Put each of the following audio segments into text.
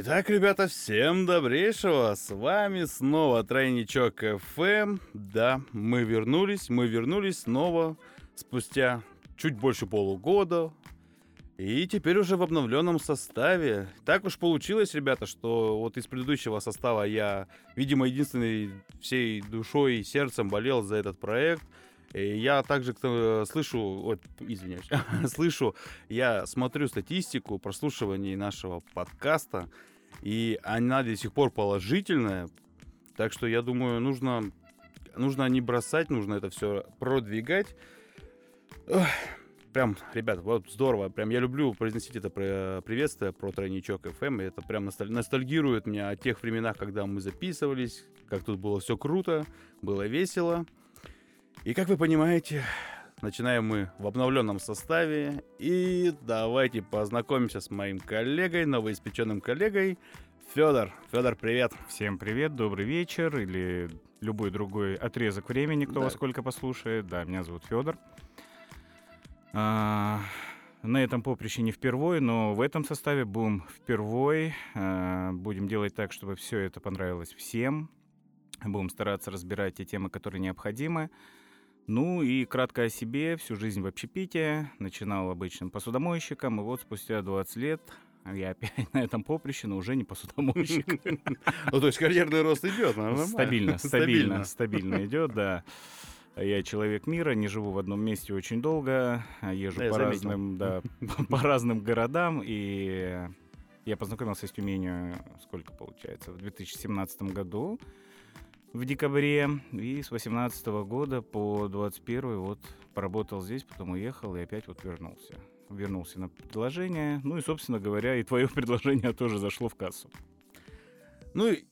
Итак, ребята, всем добрейшего! С вами снова Тройничок FM. Да, мы вернулись, мы вернулись снова спустя чуть больше полугода. И теперь уже в обновленном составе. Так уж получилось, ребята, что вот из предыдущего состава я, видимо, единственный всей душой и сердцем болел за этот проект. И я также э, слышу, вот, извиняюсь, слышу, я смотрю статистику прослушиваний нашего подкаста, и она до сих пор положительная. Так что я думаю, нужно, нужно не бросать, нужно это все продвигать. Ох, прям, ребят, вот здорово. Прям я люблю произносить это приветствие про тройничок FM. И это прям ностальгирует меня о тех временах, когда мы записывались, как тут было все круто, было весело. И как вы понимаете, начинаем мы в обновленном составе. И давайте познакомимся с моим коллегой, новоиспеченным коллегой. Федор. Федор, привет. Всем привет, добрый вечер или любой другой отрезок времени, кто да. во сколько послушает. Да, меня зовут Федор. А, на этом поприще не впервой, но в этом составе будем впервой. А, будем делать так, чтобы все это понравилось всем. Будем стараться разбирать те темы, которые необходимы. Ну и кратко о себе. Всю жизнь в общепите. Начинал обычным посудомойщиком. И вот спустя 20 лет я опять на этом поприще, но уже не посудомойщик. Ну, то есть карьерный рост идет, Стабильно, стабильно, стабильно идет, да. Я человек мира, не живу в одном месте очень долго, езжу по разным, да, по разным городам, и я познакомился с Тюменью, сколько получается, в 2017 году в декабре. И с 18 года по 21 вот поработал здесь, потом уехал и опять вот вернулся. Вернулся на предложение. Ну и, собственно говоря, и твое предложение тоже зашло в кассу. Ну и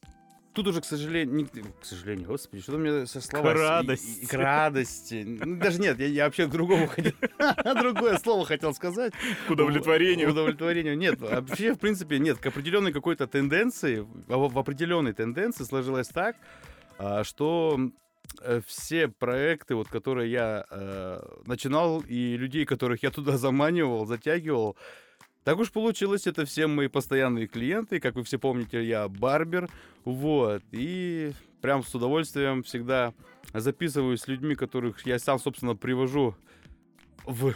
тут уже, к сожалению, не, к сожалению, господи, что-то мне со слова... К радости. И, к радости. Ну, даже нет, я, я вообще к другому хотел, другое слово хотел сказать. К удовлетворению. К удовлетворению. Нет, вообще, в принципе, нет, к определенной какой-то тенденции, в определенной тенденции сложилось так, что э, все проекты, вот, которые я э, начинал, и людей, которых я туда заманивал, затягивал, так уж получилось, это все мои постоянные клиенты. Как вы все помните, я барбер. Вот. И прям с удовольствием всегда записываю с людьми, которых я сам, собственно, привожу в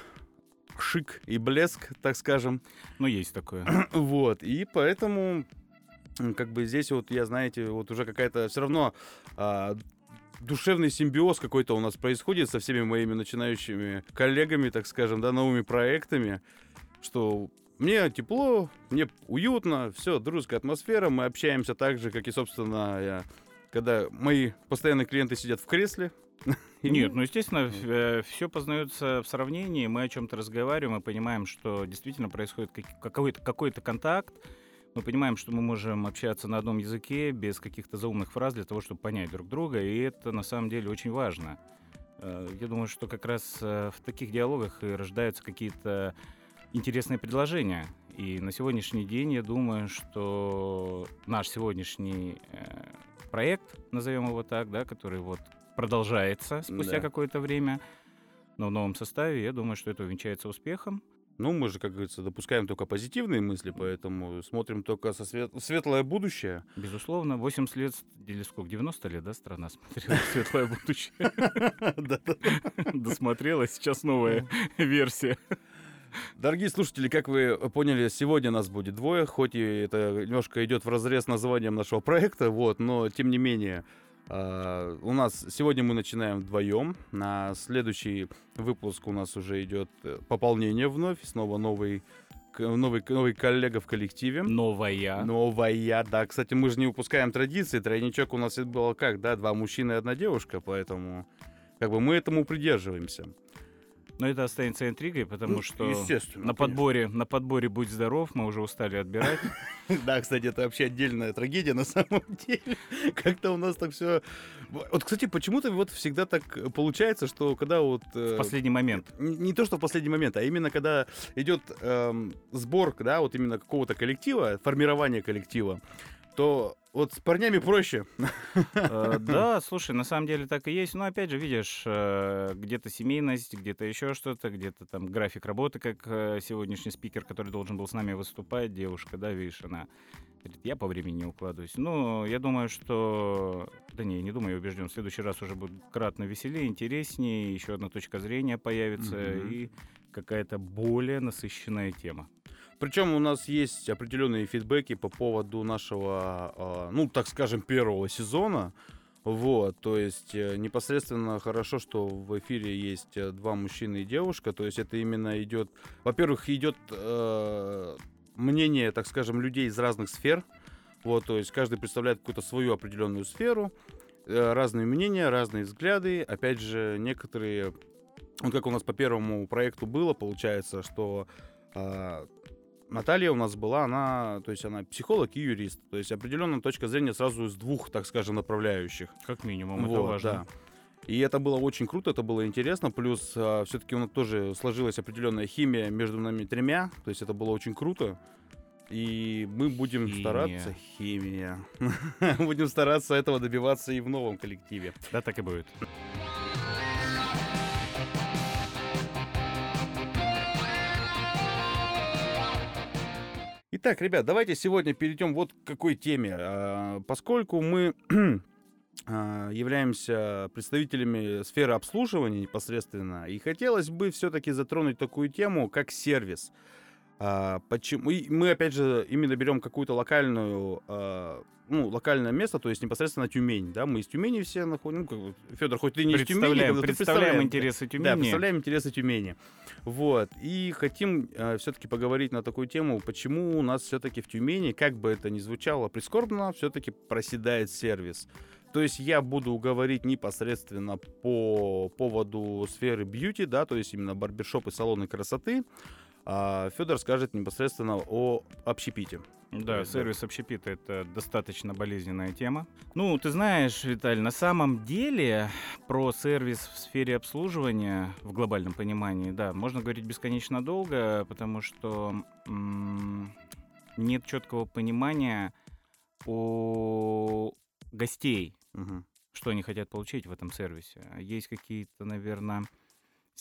шик и блеск, так скажем. Ну, есть такое. Вот. И поэтому как бы здесь вот я, знаете, вот уже какая-то все равно а, душевный симбиоз какой-то у нас происходит со всеми моими начинающими коллегами, так скажем, да, новыми проектами, что мне тепло, мне уютно, все, дружеская атмосфера, мы общаемся так же, как и, собственно, я, когда мои постоянные клиенты сидят в кресле. Нет, ну, естественно, э, все познается в сравнении, мы о чем-то разговариваем, мы понимаем, что действительно происходит какой-то какой контакт, мы понимаем, что мы можем общаться на одном языке без каких-то заумных фраз для того, чтобы понять друг друга, и это на самом деле очень важно. Э, я думаю, что как раз э, в таких диалогах и рождаются какие-то интересные предложения. И на сегодняшний день я думаю, что наш сегодняшний э, проект, назовем его так, да, который вот продолжается спустя да. какое-то время, но в новом составе, я думаю, что это увенчается успехом. Ну, мы же, как говорится, допускаем только позитивные мысли, поэтому смотрим только со свет... светлое будущее. Безусловно, 80 лет, или сколько, 90 лет, да, страна смотрела светлое будущее? Досмотрела, сейчас новая версия. Дорогие слушатели, как вы поняли, сегодня нас будет двое, хоть и это немножко идет в разрез названием нашего проекта, вот, но тем не менее, Uh, у нас сегодня мы начинаем вдвоем. На следующий выпуск у нас уже идет э, пополнение вновь. Снова новый, новый, новый коллега в коллективе. Новая. Новая, да. Кстати, мы же не упускаем традиции. Тройничок у нас было как, да, два мужчины и одна девушка, поэтому как бы мы этому придерживаемся. Но это останется интригой, потому ну, что на подборе, на подборе «Будь здоров» мы уже устали отбирать. Да, кстати, это вообще отдельная трагедия на самом деле. Как-то у нас так все... Вот, кстати, почему-то вот всегда так получается, что когда вот... Э, в последний момент. Не то, что в последний момент, а именно когда идет эм, сбор, да, вот именно какого-то коллектива, формирование коллектива, то вот с парнями проще. Э, Да, слушай, на самом деле так и есть. Но опять же, видишь, э, где-то семейность, где-то еще что-то, где-то там график работы, как э, сегодняшний спикер, который должен был с нами выступать, девушка, да, видишь, она говорит, я по времени не укладываюсь. Ну, я думаю, что... Да не, не думаю, я убежден. В следующий раз уже будет кратно веселее, интереснее, еще одна точка зрения появится и какая-то более насыщенная тема. Причем у нас есть определенные фидбэки по поводу нашего, а, ну, так скажем, первого сезона. Вот, то есть э, непосредственно хорошо, что в эфире есть э, два мужчины и девушка. То есть это именно идет, во-первых, идет э, мнение, так скажем, людей из разных сфер. Вот, то есть каждый представляет какую-то свою определенную сферу, э, разные мнения, разные взгляды. Опять же, некоторые, ну, как у нас по первому проекту было, получается, что а, Наталья у нас была, она, то есть она психолог и юрист, то есть определенная точка зрения сразу из двух, так скажем, направляющих. Как минимум, это Вот, важно. да. И это было очень круто, это было интересно. Плюс все-таки у нас тоже сложилась определенная химия между нами тремя. То есть это было очень круто. И мы будем Химия. стараться... Химия. будем стараться этого добиваться и в новом коллективе. Да, так и будет. Итак, ребят, давайте сегодня перейдем вот к какой теме. А, Поскольку мы а, являемся представителями сферы обслуживания непосредственно, и хотелось бы все-таки затронуть такую тему, как сервис. А, Почему? и мы, опять же, именно берем какую-то локальную, ну, локальное место, то есть непосредственно Тюмень, да, мы из Тюмени все находим, ну, Федор, хоть ты не из Тюмени, Представляем, как представляем интересы да, Тюмени. представляем интересы Тюмени. Вот. И хотим все-таки поговорить на такую тему, почему у нас все-таки в Тюмени, как бы это ни звучало прискорбно, все-таки проседает сервис. То есть я буду говорить непосредственно по поводу сферы бьюти, да, то есть именно барбершоп и салоны красоты. А Федор скажет непосредственно о общепите. Да, сервис общепита — это достаточно болезненная тема. Ну, ты знаешь, Виталий, на самом деле про сервис в сфере обслуживания в глобальном понимании, да, можно говорить бесконечно долго, потому что м, нет четкого понимания у гостей, Мгм. что они хотят получить в этом сервисе. Есть какие-то, наверное,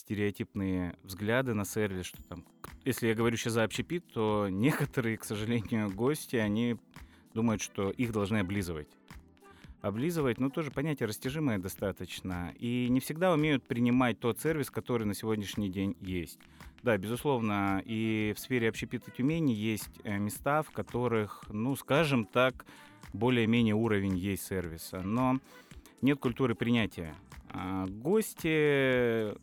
стереотипные взгляды на сервис, что там, если я говорю сейчас за общепит, то некоторые, к сожалению, гости, они думают, что их должны облизывать. Облизывать, ну, тоже понятие растяжимое достаточно. И не всегда умеют принимать тот сервис, который на сегодняшний день есть. Да, безусловно, и в сфере общепита Тюмени есть э, места, в которых, ну, скажем так, более-менее уровень есть сервиса. Но нет культуры принятия. А, Гости,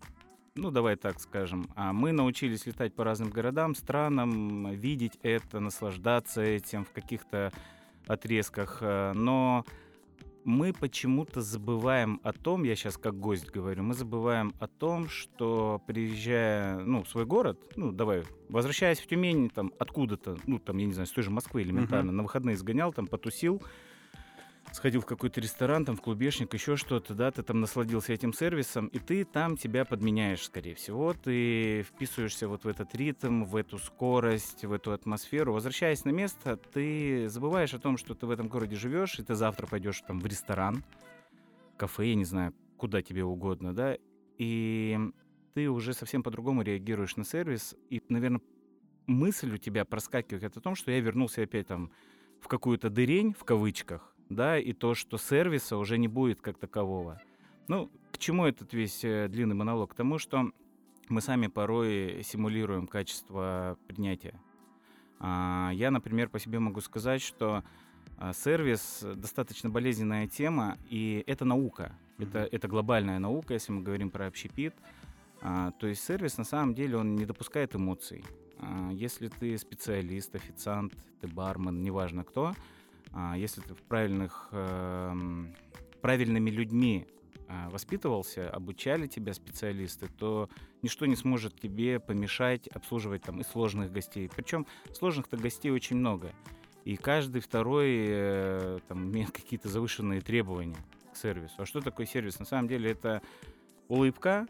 ну давай так скажем, а мы научились летать по разным городам, странам, видеть это, наслаждаться этим в каких-то отрезках, а, но мы почему-то забываем о том, я сейчас как гость говорю, мы забываем о том, что приезжая, ну, в свой город, ну, давай, возвращаясь в Тюмень, там, откуда-то, ну, там, я не знаю, с той же Москвы элементарно, на выходные сгонял, там, потусил, сходил в какой-то ресторан, там, в клубешник, еще что-то, да, ты там насладился этим сервисом, и ты там тебя подменяешь, скорее всего, ты вписываешься вот в этот ритм, в эту скорость, в эту атмосферу. Возвращаясь на место, ты забываешь о том, что ты в этом городе живешь, и ты завтра пойдешь там в ресторан, кафе, я не знаю, куда тебе угодно, да, и ты уже совсем по-другому реагируешь на сервис, и, наверное, мысль у тебя проскакивает о том, что я вернулся опять там в какую-то дырень, в кавычках, да, и то, что сервиса уже не будет как такового. Ну, к чему этот весь э, длинный монолог? К тому, что мы сами порой симулируем качество принятия. А, я, например, по себе могу сказать, что а, сервис достаточно болезненная тема, и это наука. Это, это глобальная наука, если мы говорим про общепит. А, то есть сервис на самом деле он не допускает эмоций. А, если ты специалист, официант, ты бармен, неважно кто, если ты в правильных, эм, правильными людьми а, воспитывался, обучали тебя специалисты, то ничто не сможет тебе помешать обслуживать там и сложных гостей. Причем сложных-то гостей очень много. И каждый второй э, там, имеет какие-то завышенные требования к сервису. А что такое сервис? На самом деле это улыбка,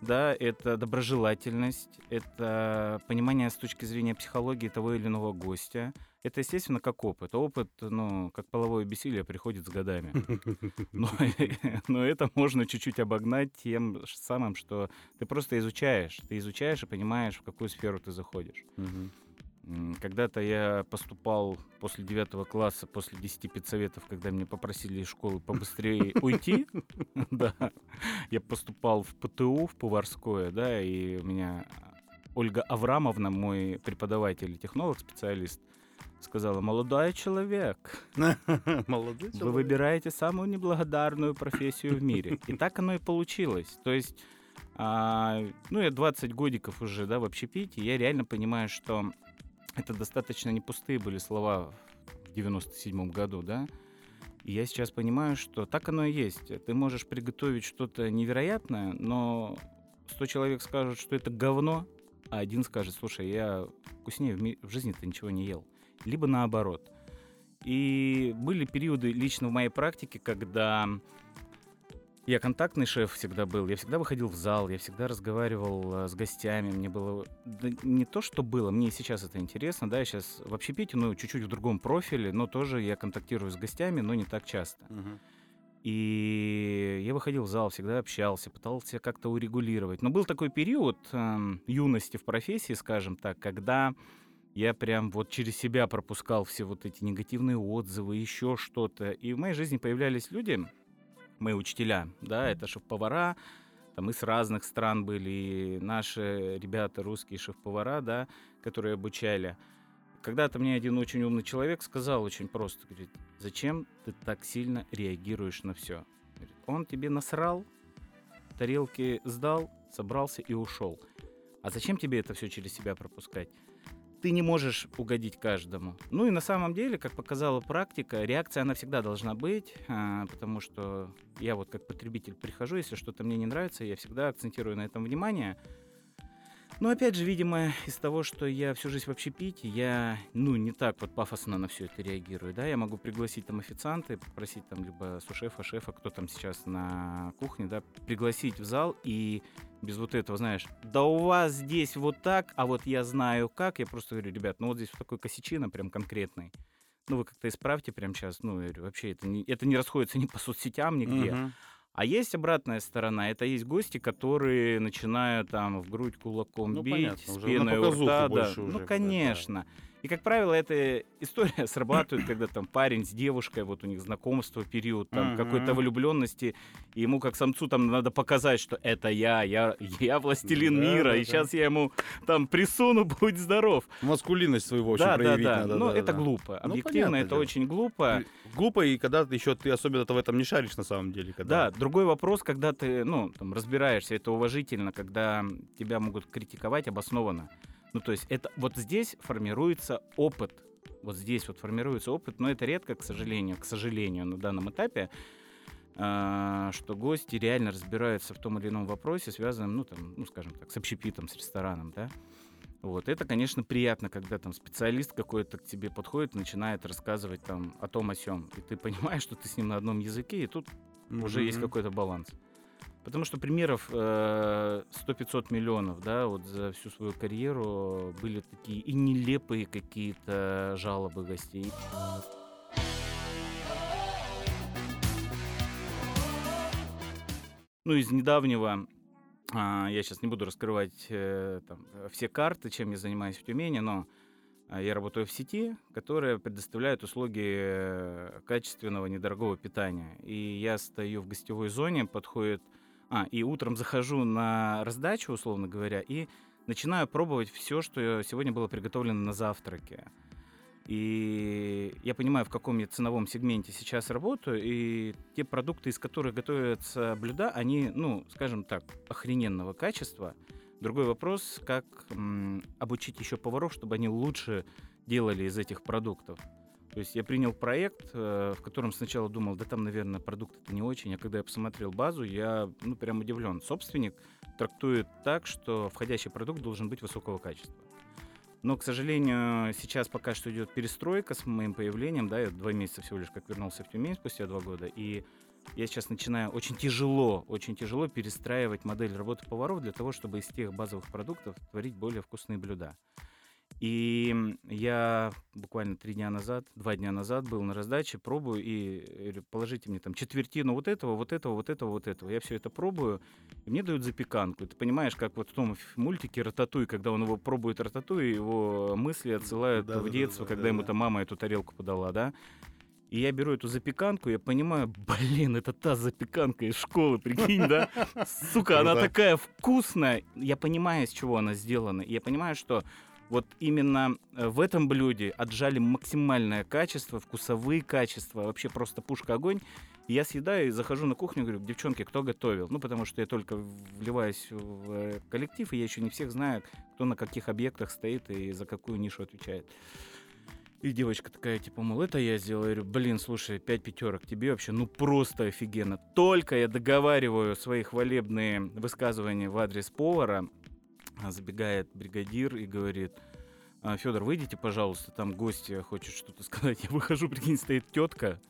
да, это доброжелательность, это понимание с точки зрения психологии того или иного гостя, Это, естественно, как опыт. Опыт, ну, как половое бессилие, приходит с годами. Но, но это можно чуть-чуть обогнать тем самым, что ты просто изучаешь. Ты изучаешь и понимаешь, в какую сферу ты заходишь. Когда-то я поступал после девятого класса, после 10 педсоветов, когда меня попросили из школы побыстрее уйти, да, я поступал в ПТУ, в Поварское, да, и у меня Ольга Аврамовна, мой преподаватель, технолог, специалист, сказала, молодой человек, Молодой вы выбираете самую неблагодарную профессию в мире. И так оно и получилось. То есть, а, ну, я 20 годиков уже, да, в общепите, я реально понимаю, что это достаточно не пустые были слова в 97 году, да, и я сейчас понимаю, что так оно и есть. Ты можешь приготовить что-то невероятное, но 100 человек скажут, что это говно, а один скажет, слушай, я вкуснее в, ми- в жизни-то ничего не ел. Либо наоборот. И были периоды лично в моей практике, когда я контактный шеф всегда был, я всегда выходил в зал, я всегда разговаривал э, с гостями, мне было... Да не то, что было, мне и сейчас это интересно, да, я сейчас в общепите, ну, чуть-чуть в другом профиле, но тоже я контактирую с гостями, но не так часто. И я выходил в зал, всегда общался, пытался как-то урегулировать. Но был такой период эм, юности в профессии, скажем так, когда я прям вот через себя пропускал все вот эти негативные отзывы, еще что-то. И в моей жизни появлялись люди, мои учителя, да, это шеф-повара, там и с разных стран были, и наши ребята, русские шеф-повара, да, которые обучали. Когда-то мне один очень умный человек сказал очень просто, говорит, зачем ты так сильно реагируешь на все? Говорит, он тебе насрал, тарелки сдал, собрался и ушел. А зачем тебе это все через себя пропускать? Ты не можешь угодить каждому. Ну и на самом деле, как показала практика, реакция она всегда должна быть, а, потому что я вот как потребитель прихожу, если что-то мне не нравится, я всегда акцентирую на этом внимание. Но опять же, видимо, из того, что я всю жизнь в общепите, я, ну, не так вот пафосно на все это реагирую, да, я могу пригласить там официанта и попросить там либо сушефа, шефа, кто там сейчас на кухне, да, пригласить в зал и без вот этого, знаешь, да у вас здесь вот так, а вот я знаю как, я просто говорю, ребят, ну вот здесь вот такой косячина прям конкретный, ну вы как-то исправьте прямо сейчас, ну, я говорю, вообще это не, это не расходится ни по соцсетям, нигде. Мгм. А есть обратная сторона. Это есть гости, которые начинают там в грудь кулаком Ну, бить, понятно, с уже пеной на у рта. Да. больше уже, Ну, да. И, как правило, эта история срабатывает, когда там парень с девушкой, вот у них знакомство, период там Мгм. какой-то влюбленности, и ему как самцу там надо показать, что это я, я, я властелин Да, мира, да, и да. сейчас я ему там присуну, будь здоров. Маскулинность своего очень да, проявить да. надо. Но да, это да. глупо. Ну, Объективно, понятное это дело. очень глупо. Глупо, и когда ты еще ты особенно-то в этом не шаришь на самом деле. Когда... Да, другой вопрос, когда ты, ну, там, разбираешься, это уважительно, когда тебя могут критиковать обоснованно. Ну, то есть это вот здесь формируется опыт. Вот здесь вот формируется опыт, но это редко, к сожалению, к сожалению, на данном этапе, а, что гости реально разбираются в том или ином вопросе, связанном, ну, там, ну, скажем так, с общепитом, с рестораном, да. Вот, это, конечно, приятно, когда там специалист какой-то к тебе подходит, начинает рассказывать там о том, о сем, и ты понимаешь, что ты с ним на одном языке, и тут уже есть какой-то баланс. Потому что примеров э, 100-500 миллионов, да, вот за всю свою карьеру были такие и нелепые какие-то жалобы гостей. Ну, из недавнего, а, я сейчас не буду раскрывать э, там, э, все карты, чем я занимаюсь в Тюмени, но а, я работаю в сети, которая предоставляет услуги э, качественного, недорогого питания. И я стою в гостевой зоне, подходит... А, и утром захожу на раздачу, условно говоря, и начинаю пробовать все, что сегодня было приготовлено на завтраке. И я понимаю, в каком я ценовом сегменте сейчас работаю, и те продукты, из которых готовятся блюда, они, ну, скажем так, охрененного качества. Другой вопрос, как м, обучить еще поваров, чтобы они лучше делали из этих продуктов. То есть я принял проект, э, в котором сначала думал, да там, наверное, продукты-то не очень, а когда я посмотрел базу, я, ну, прям удивлен. Собственник трактует так, что входящий продукт должен быть высокого качества. Но, к сожалению, сейчас пока что идет перестройка с моим появлением, да, я два месяца всего лишь как вернулся в Тюмень спустя два года, и я сейчас начинаю очень тяжело, очень тяжело перестраивать модель работы поваров для того, чтобы из тех базовых продуктов творить более вкусные блюда. И я буквально три дня назад, два дня назад был на раздаче, пробую и положите мне там четвертину вот этого, вот этого, вот этого, вот этого. Я все это пробую, и мне дают запеканку. Ты понимаешь, как вот в том мультике «Рататуй», когда он его пробует «Рататуй», его мысли отсылают да, в да, детство, да, когда да, ему там мама эту тарелку подала, да? И я беру эту запеканку, я понимаю, блин, это та запеканка из школы, прикинь, да? Сука, она такая вкусная. Я понимаю, из чего она сделана. Я понимаю, что вот именно э, в этом блюде отжали максимальное качество, вкусовые качества, вообще просто пушка огонь. И я съедаю и захожу на кухню говорю, девчонки, кто готовил? Ну, потому что я только вливаюсь в э, коллектив, и я еще не всех знаю, кто на каких объектах стоит и за какую нишу отвечает. И девочка такая, типа, мол, это я сделала. Я говорю, блин, слушай, пять пятерок тебе вообще, ну просто офигенно. Только я договариваю свои хвалебные высказывания в адрес повара, забегает бригадир и говорит, «А, Федор, выйдите, пожалуйста, там гости хочет что-то сказать. Я выхожу, прикинь, стоит тетка.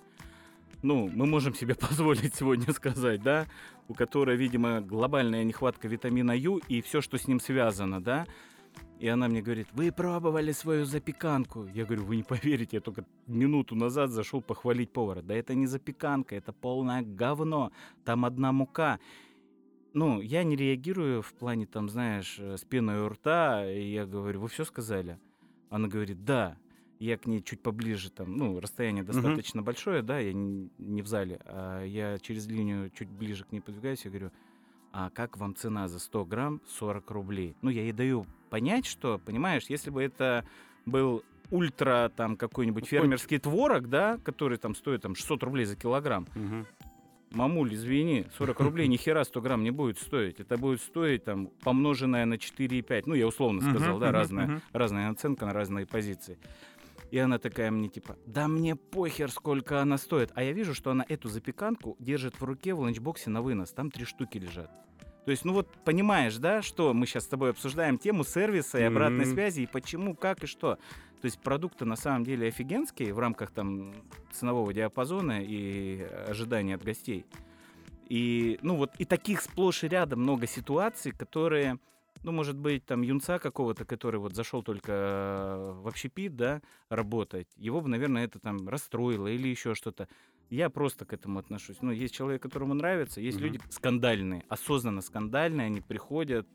Ну, мы можем себе позволить сегодня сказать, да, у которой, видимо, глобальная нехватка витамина Ю и все, что с ним связано, да. И она мне говорит, вы пробовали свою запеканку? Я говорю, вы не поверите, я только минуту назад зашел похвалить повара. Да это не запеканка, это полное говно, там одна мука. Ну, я не реагирую в плане, там, знаешь, э, с пеной у рта, и я говорю, вы все сказали? Она говорит, да. Я к ней чуть поближе, там, ну, расстояние достаточно uh-huh. большое, да, я не, не в зале, а я через линию чуть ближе к ней подвигаюсь и говорю, а как вам цена за 100 грамм 40 рублей? Ну, я ей даю понять, что, понимаешь, если бы это был ультра там какой-нибудь фермерский творог, да, который там стоит там 600 рублей за килограмм, угу мамуль, извини, 40 рублей ни хера 100 грамм не будет стоить. Это будет стоить там помноженное на 4,5. Ну, я условно сказал, да, разная, разная оценка на разные позиции. И она такая мне типа, да мне похер, сколько она стоит. А я вижу, что она эту запеканку держит в руке в ланчбоксе на вынос. Там три штуки лежат. То есть, ну вот понимаешь, да, что мы сейчас с тобой обсуждаем тему сервиса и обратной mm-hmm. связи, и почему, как и что. То есть продукты на самом деле офигенские в рамках там ценового диапазона и ожидания от гостей. И, ну вот, и таких сплошь и рядом много ситуаций, которые, ну, может быть, там юнца какого-то, который вот зашел только э, в общепит, да, работать, его бы, наверное, это там расстроило или еще что-то. Я просто к этому отношусь. Ну, есть человек, которому нравится, есть mm-hmm. люди скандальные, осознанно скандальные, они приходят,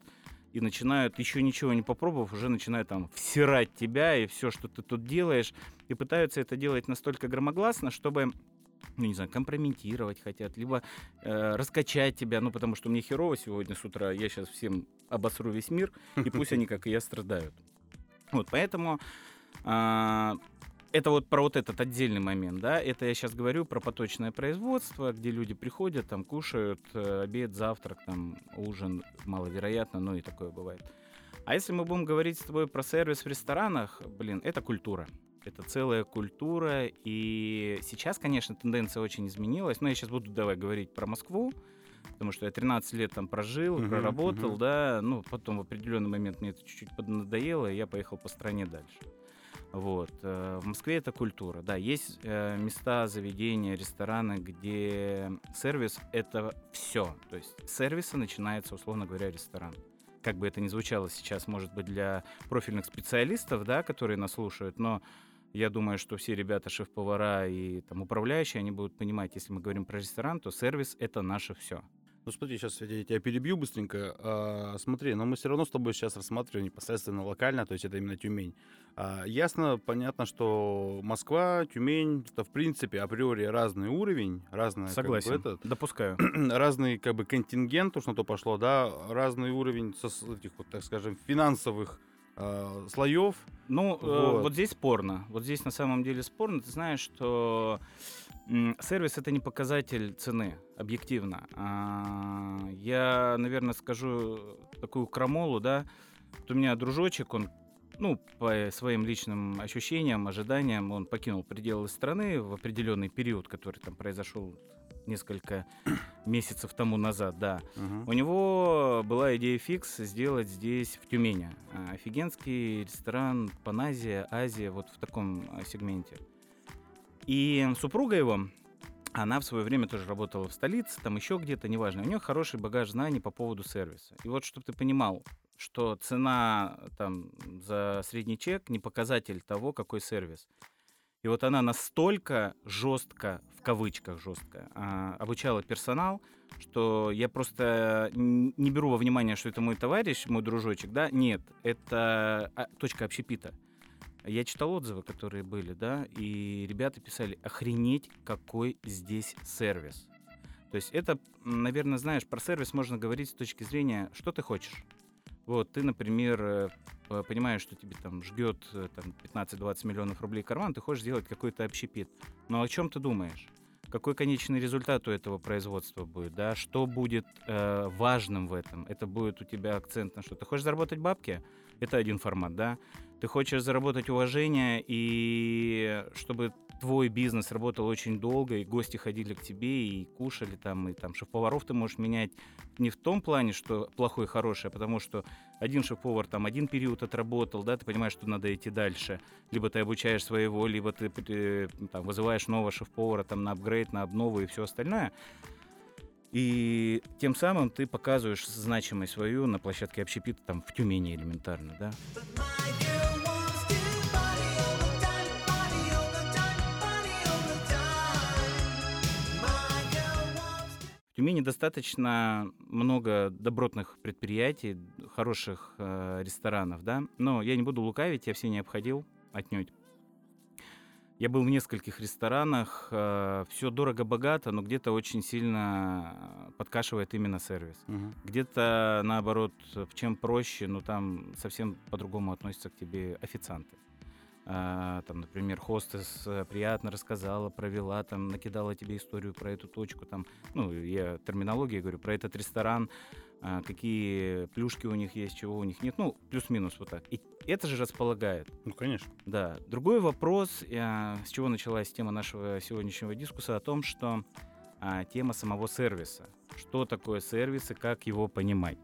и начинают, еще ничего не попробовав, уже начинают там всирать тебя и все, что ты тут делаешь, и пытаются это делать настолько громогласно, чтобы ну, не знаю, компрометировать хотят, либо э, раскачать тебя, ну, потому что мне херово сегодня с утра, я сейчас всем обосру весь мир, и пусть они, как и я, страдают. Вот, поэтому э, это вот про вот этот отдельный момент, да, это я сейчас говорю про поточное производство, где люди приходят, там кушают э, обед, завтрак, там ужин, маловероятно, но и такое бывает. А если мы будем говорить с тобой про сервис в ресторанах, блин, это культура. Это целая культура, и сейчас, конечно, тенденция очень изменилась. Но я сейчас буду давай говорить про Москву, потому что я 13 лет там прожил, uh-huh, проработал, uh-huh. да, ну, потом в определенный момент мне это чуть-чуть поднадоело, и я поехал по стране дальше. Вот. Э, в Москве это культура. Да, есть э, места, заведения, рестораны, где сервис — это все. То есть с сервиса начинается, условно говоря, ресторан. Как бы это ни звучало сейчас, может быть, для профильных специалистов, да, которые нас слушают, но я думаю, что все ребята, шеф-повара и там управляющие, они будут понимать, если мы говорим про ресторан, то сервис — это наше все. Ну смотри, сейчас я тебя перебью быстренько. А, смотри, но мы все равно с тобой сейчас рассматриваем непосредственно локально, то есть это именно Тюмень. А, ясно, понятно, что Москва, Тюмень, это в принципе априори разный уровень, разный Согласен, как бы, этот, допускаю. разный как бы контингент, уж на то пошло, да, разный уровень со, этих вот, так скажем, финансовых э, слоев. Ну, вот. Э, вот здесь спорно. Вот здесь на самом деле спорно. Ты знаешь, что Сервис это не показатель цены, объективно. А, я, наверное, скажу такую крамолу, да. Вот у меня дружочек, он, ну, по своим личным ощущениям, ожиданиям, он покинул пределы страны в определенный период, который там произошел несколько месяцев тому назад, да. Uh-huh. У него была идея фикс сделать здесь, в Тюмени, а, офигенский ресторан Паназия, Азия, вот в таком а, сегменте. И супруга его, она в свое время тоже работала в столице, там еще где-то, неважно. У нее хороший багаж знаний по поводу сервиса. И вот, чтобы ты понимал, что цена там за средний чек не показатель того, какой сервис. И вот она настолько жестко, в кавычках жестко, а, обучала персонал, что я просто не беру во внимание, что это мой товарищ, мой дружочек, да, нет, это а, точка общепита. Я читал отзывы, которые были, да, и ребята писали, охренеть, какой здесь сервис. То есть это, наверное, знаешь, про сервис можно говорить с точки зрения, что ты хочешь. Вот, ты, например, э, понимаешь, что тебе там ждет э, там, 15-20 миллионов рублей карман, ты хочешь сделать какой-то общепит. Но о чем ты думаешь? Какой конечный результат у этого производства будет, да? Что будет э, важным в этом? Это будет у тебя акцент на что? Ты хочешь заработать бабки? Это один формат, да? Ты хочешь заработать уважение и чтобы твой бизнес работал очень долго, и гости ходили к тебе и кушали там, и там шеф-поваров ты можешь менять не в том плане, что плохой, хороший, а потому что один шеф-повар там один период отработал, да, ты понимаешь, что надо идти дальше. Либо ты обучаешь своего, либо ты э, там, вызываешь нового шеф-повара там на апгрейд, на обнову и все остальное. И тем самым ты показываешь значимость свою на площадке общепита там в Тюмени элементарно, да. Тюмени достаточно много добротных предприятий, хороших э, ресторанов, да. Но я не буду лукавить, я все не обходил отнюдь. Я был в нескольких ресторанах, э, все дорого-богато, но где-то очень сильно подкашивает именно сервис. Мгм. Где-то, наоборот, чем проще, но там совсем по-другому относятся к тебе официанты. А, там, например, хостес э, приятно рассказала, провела, там, накидала тебе историю про эту точку, там, ну, я терминология говорю, про этот ресторан, а, какие плюшки у них есть, чего у них нет, ну, плюс-минус вот так. И это же располагает. Ну, конечно. Да. Другой вопрос, а, с чего началась тема нашего сегодняшнего дискуса, о том, что а, тема самого сервиса. Что такое сервис и как его понимать.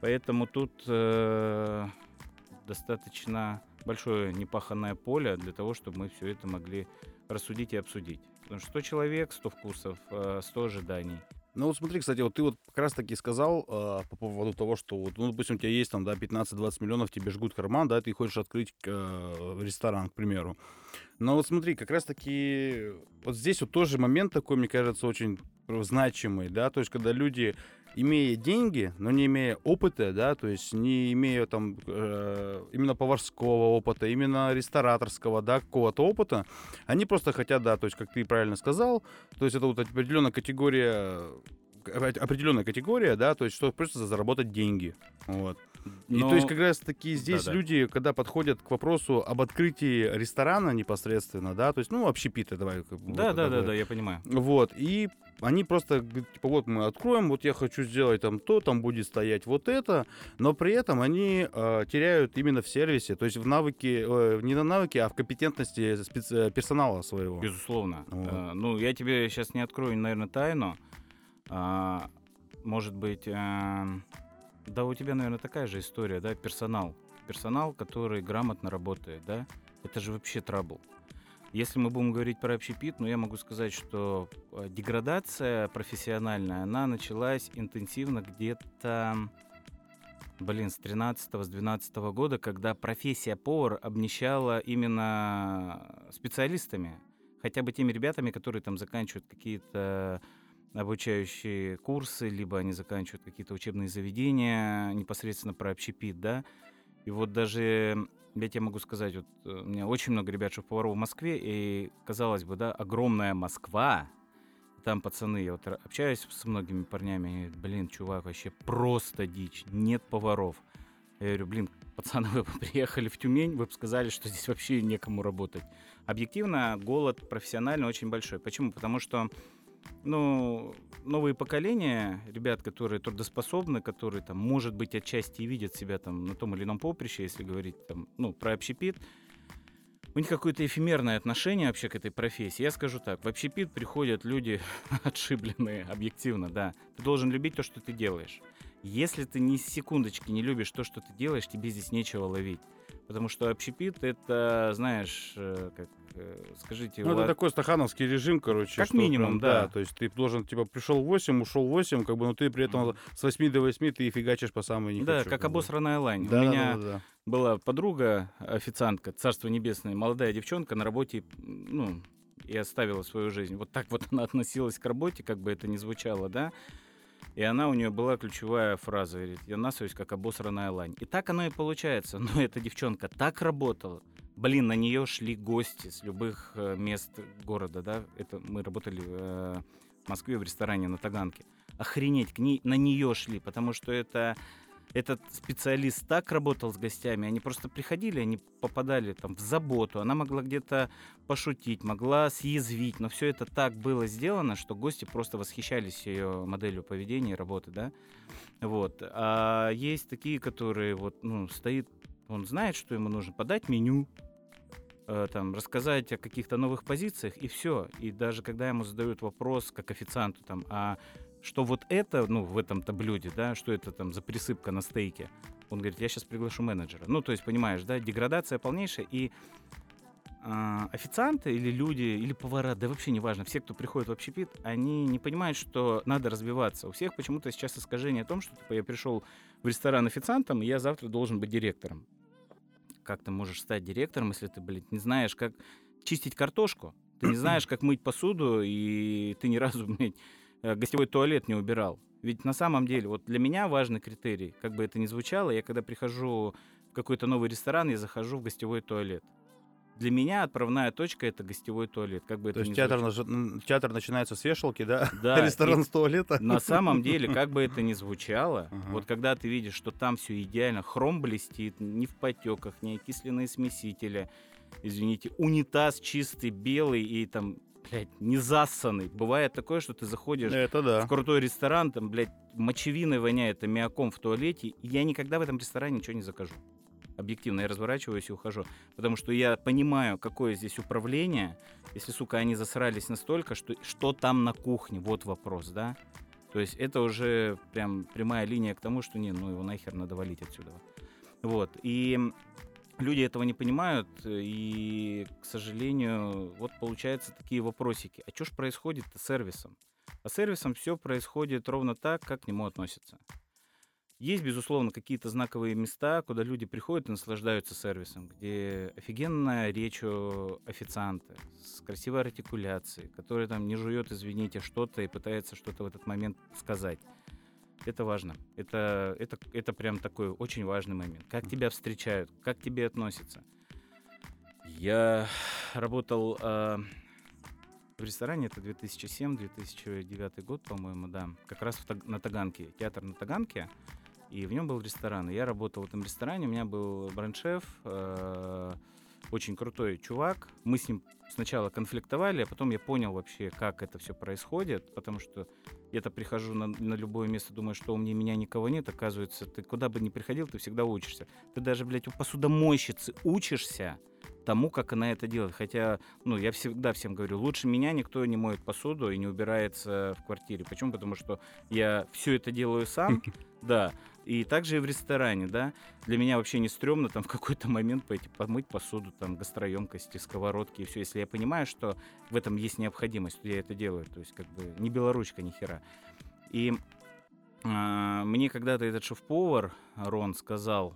Поэтому тут э, достаточно большое непаханное поле для того, чтобы мы все это могли рассудить и обсудить. Потому что 100 человек, 100 вкусов, э, 100 ожиданий. Ну вот смотри, кстати, вот ты вот как раз таки сказал э, по поводу того, что вот, ну, допустим, у тебя есть там, да, 15-20 миллионов, тебе жгут карман, да, ты хочешь открыть э, ресторан, к примеру. Но вот смотри, как раз таки вот здесь вот тоже момент такой, мне кажется, очень значимый, да, то есть когда люди имея деньги, но не имея опыта, да, то есть не имея там э, именно поварского опыта, именно рестораторского, да, какого-то опыта, они просто хотят, да, то есть, как ты правильно сказал, то есть это вот определенная категория определенная категория, да, то есть что просто заработать деньги, вот. Но... И то есть как раз таки здесь да, да. люди, когда подходят к вопросу об открытии ресторана непосредственно, да, то есть, ну, общепита, давай. Да, да, да, да, я понимаю. Вот, и они просто говорят, типа, вот мы откроем, вот я хочу сделать там то, там будет стоять вот это, но при этом они э, теряют именно в сервисе, то есть в навыке, э, не на навыке, а в компетентности специ- персонала своего. Безусловно. Вот. Э, ну, я тебе сейчас не открою, наверное, тайну. Э, может быть, э, да у тебя, наверное, такая же история, да, персонал. Персонал, который грамотно работает, да, это же вообще трабл. Если мы будем говорить про общепит, ну, я могу сказать, что э, деградация профессиональная, она началась интенсивно где-то, блин, с 13 с 12 года, когда профессия повар обнищала именно специалистами, хотя бы теми ребятами, которые там заканчивают какие-то обучающие курсы, либо они заканчивают какие-то учебные заведения непосредственно про общепит, да. И вот даже я тебе могу сказать, вот э, у меня очень много ребят шеф-поваров в Москве, и, казалось бы, да, огромная Москва, там пацаны, я вот общаюсь с многими парнями, и, блин, чувак, вообще просто дичь, нет поваров. Я говорю, блин, пацаны, вы бы приехали в Тюмень, вы бы сказали, что здесь вообще некому работать. Объективно, голод профессионально очень большой. Почему? Потому что ну, новые поколения ребят, которые трудоспособны, которые там, может быть, отчасти и видят себя там на том или ином поприще, если говорить там, ну, про общепит, у них какое-то эфемерное отношение вообще к этой профессии. Я скажу так, в общепит приходят люди отшибленные, объективно, да. Ты должен любить то, что ты делаешь. Если ты ни секундочки не любишь то, что ты делаешь, тебе здесь нечего ловить. Потому что общепит — это, знаешь, э, как скажите, Ну, у это такой стахановский режим, короче. Как минимум, прям, да. То есть ты должен, типа, пришел в 8, ушел в 8, как бы, но ты при этом с 8 до 8 ты фигачишь по самой не да, хочу, как обосранная лань. Да, у да, меня да, да, да. была подруга, официантка, царство небесное, молодая девчонка на работе, ну, и оставила свою жизнь. Вот так вот она относилась к работе, как бы это ни звучало, да. И она у нее была ключевая фраза, говорит, я насуюсь, как обосранная лань. И так оно и получается. Но эта девчонка так работала. Блин, на нее шли гости с любых э, мест города, да. Это мы работали э, в Москве в ресторане на Таганке. Охренеть, к ней, на нее шли, потому что это этот специалист так работал с гостями, они просто приходили, они попадали там в заботу, она могла где-то пошутить, могла съязвить, но все это так было сделано, что гости просто восхищались ее моделью поведения и работы, да, вот. А есть такие, которые вот, ну, стоит, он знает, что ему нужно подать меню, э, там, рассказать о каких-то новых позициях, и все. И даже когда ему задают вопрос, как официанту, там, а что вот это, ну, в этом-то блюде, да, что это там за присыпка на стейке, он говорит, я сейчас приглашу менеджера. Ну, то есть, понимаешь, да, деградация полнейшая, и а, официанты или люди, или повара, да вообще неважно, все, кто приходит в общепит, они не понимают, что надо разбиваться. У всех почему-то сейчас искажение о том, что типа, я пришел в ресторан официантом, и я завтра должен быть директором. Как ты можешь стать директором, если ты, блин, не знаешь, как чистить картошку, ты не знаешь, как мыть посуду, и ты ни разу, блядь, э, гостевой туалет не убирал. Ведь на самом деле, вот для меня важный критерий, как бы это ни звучало, я когда прихожу в какой-то новый ресторан, я захожу в гостевой туалет. Для меня отправная точка это гостевой туалет. Как бы То это есть ни театр, звучало. театр начинается с вешалки, да? Да, Ресторан с туалета. на самом деле, как бы это ни звучало, Ага. вот когда ты видишь, что там все идеально, хром блестит, не в потеках, не окисленные смесители, извините, унитаз чистый, белый и там, блядь, не засанный. Бывает такое, что ты заходишь Это в да. крутой ресторан, там, блядь, мочевиной воняет, аммиаком в туалете, и я никогда в этом ресторане ничего не закажу. Объективно, я разворачиваюсь и ухожу. Потому что я понимаю, какое здесь управление, если, сука, они засрались настолько, что, что там на кухне, вот вопрос, да? То есть это уже прям прямая линия к тому, что не, ну его нахер надо валить отсюда. Вот, и люди этого не понимают, и, к сожалению, вот получаются такие вопросики. А что ж происходит с сервисом? А сервисом все происходит ровно так, как к нему относятся. Есть, безусловно, какие-то знаковые места, куда люди приходят и наслаждаются сервисом, где офигенная речь у официанта с красивой артикуляцией, который там не жует, извините, что-то и пытается что-то в этот момент сказать. Это важно. Это, это, это прям такой очень важный момент. Как тебя встречают, как к тебе относятся. Я работал э, в ресторане, это 2007-2009 год, по-моему, да, как раз в на Таганке, театр на Таганке, и в нем был ресторан. И я работал в этом ресторане, у меня был бренд-шеф, э, очень крутой чувак. Мы с ним сначала конфликтовали, а потом я понял вообще, как это все происходит, потому что я-то прихожу на, на любое место, думаю, что у меня, меня никого нет, оказывается, ты куда бы ни приходил, ты всегда учишься. Ты даже, блядь, у посудомойщицы учишься тому, как она это делает. Хотя, ну, я всегда всем говорю, лучше меня никто не моет посуду и не убирается в квартире. Почему? Потому что я все это делаю сам, да, и также и в ресторане, да. Для меня вообще не стрёмно там в какой-то момент пойти помыть посуду, там, гастроемкости, сковородки и все. Если я понимаю, что в этом есть необходимость, то я это делаю. То есть, как бы, не белоручка, ни хера. И а, мне когда-то этот шеф-повар Рон сказал...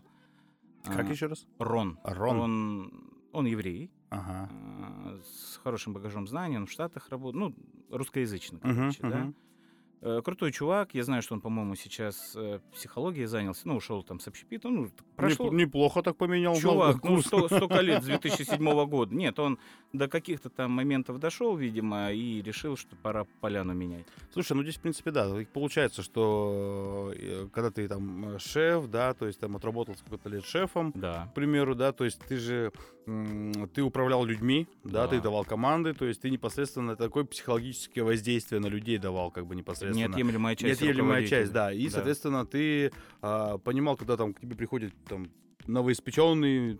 Как а, еще раз? Рон. Рон. Он, он еврей, Ага. а, с хорошим багажом знаний, он в Штатах работает, ну, русскоязычный, короче, да. мгм. Э, Крутой чувак, я знаю, что он, по-моему, сейчас э, психологией занялся, ну, ушел там с общепита, ну, прошло... Неп- Неплохо так поменял. Чувак, ну, столько лет, с 2007 года. Нет, он до каких-то там моментов дошел, видимо, и решил, что пора поляну менять. Слушай, ну здесь, в принципе, да. Получается, что э, когда ты там шеф, да, то есть там отработал сколько-то лет шефом, Да. к примеру, да, то есть ты же ты управлял людьми, да, Да. ты давал команды, то есть ты непосредственно такое психологическое воздействие на людей давал, как бы непосредственно. Неотъемлемая часть Неотъемлемая часть, да. И, Да. соответственно, ты а, понимал, когда там к тебе приходит там новоиспеченный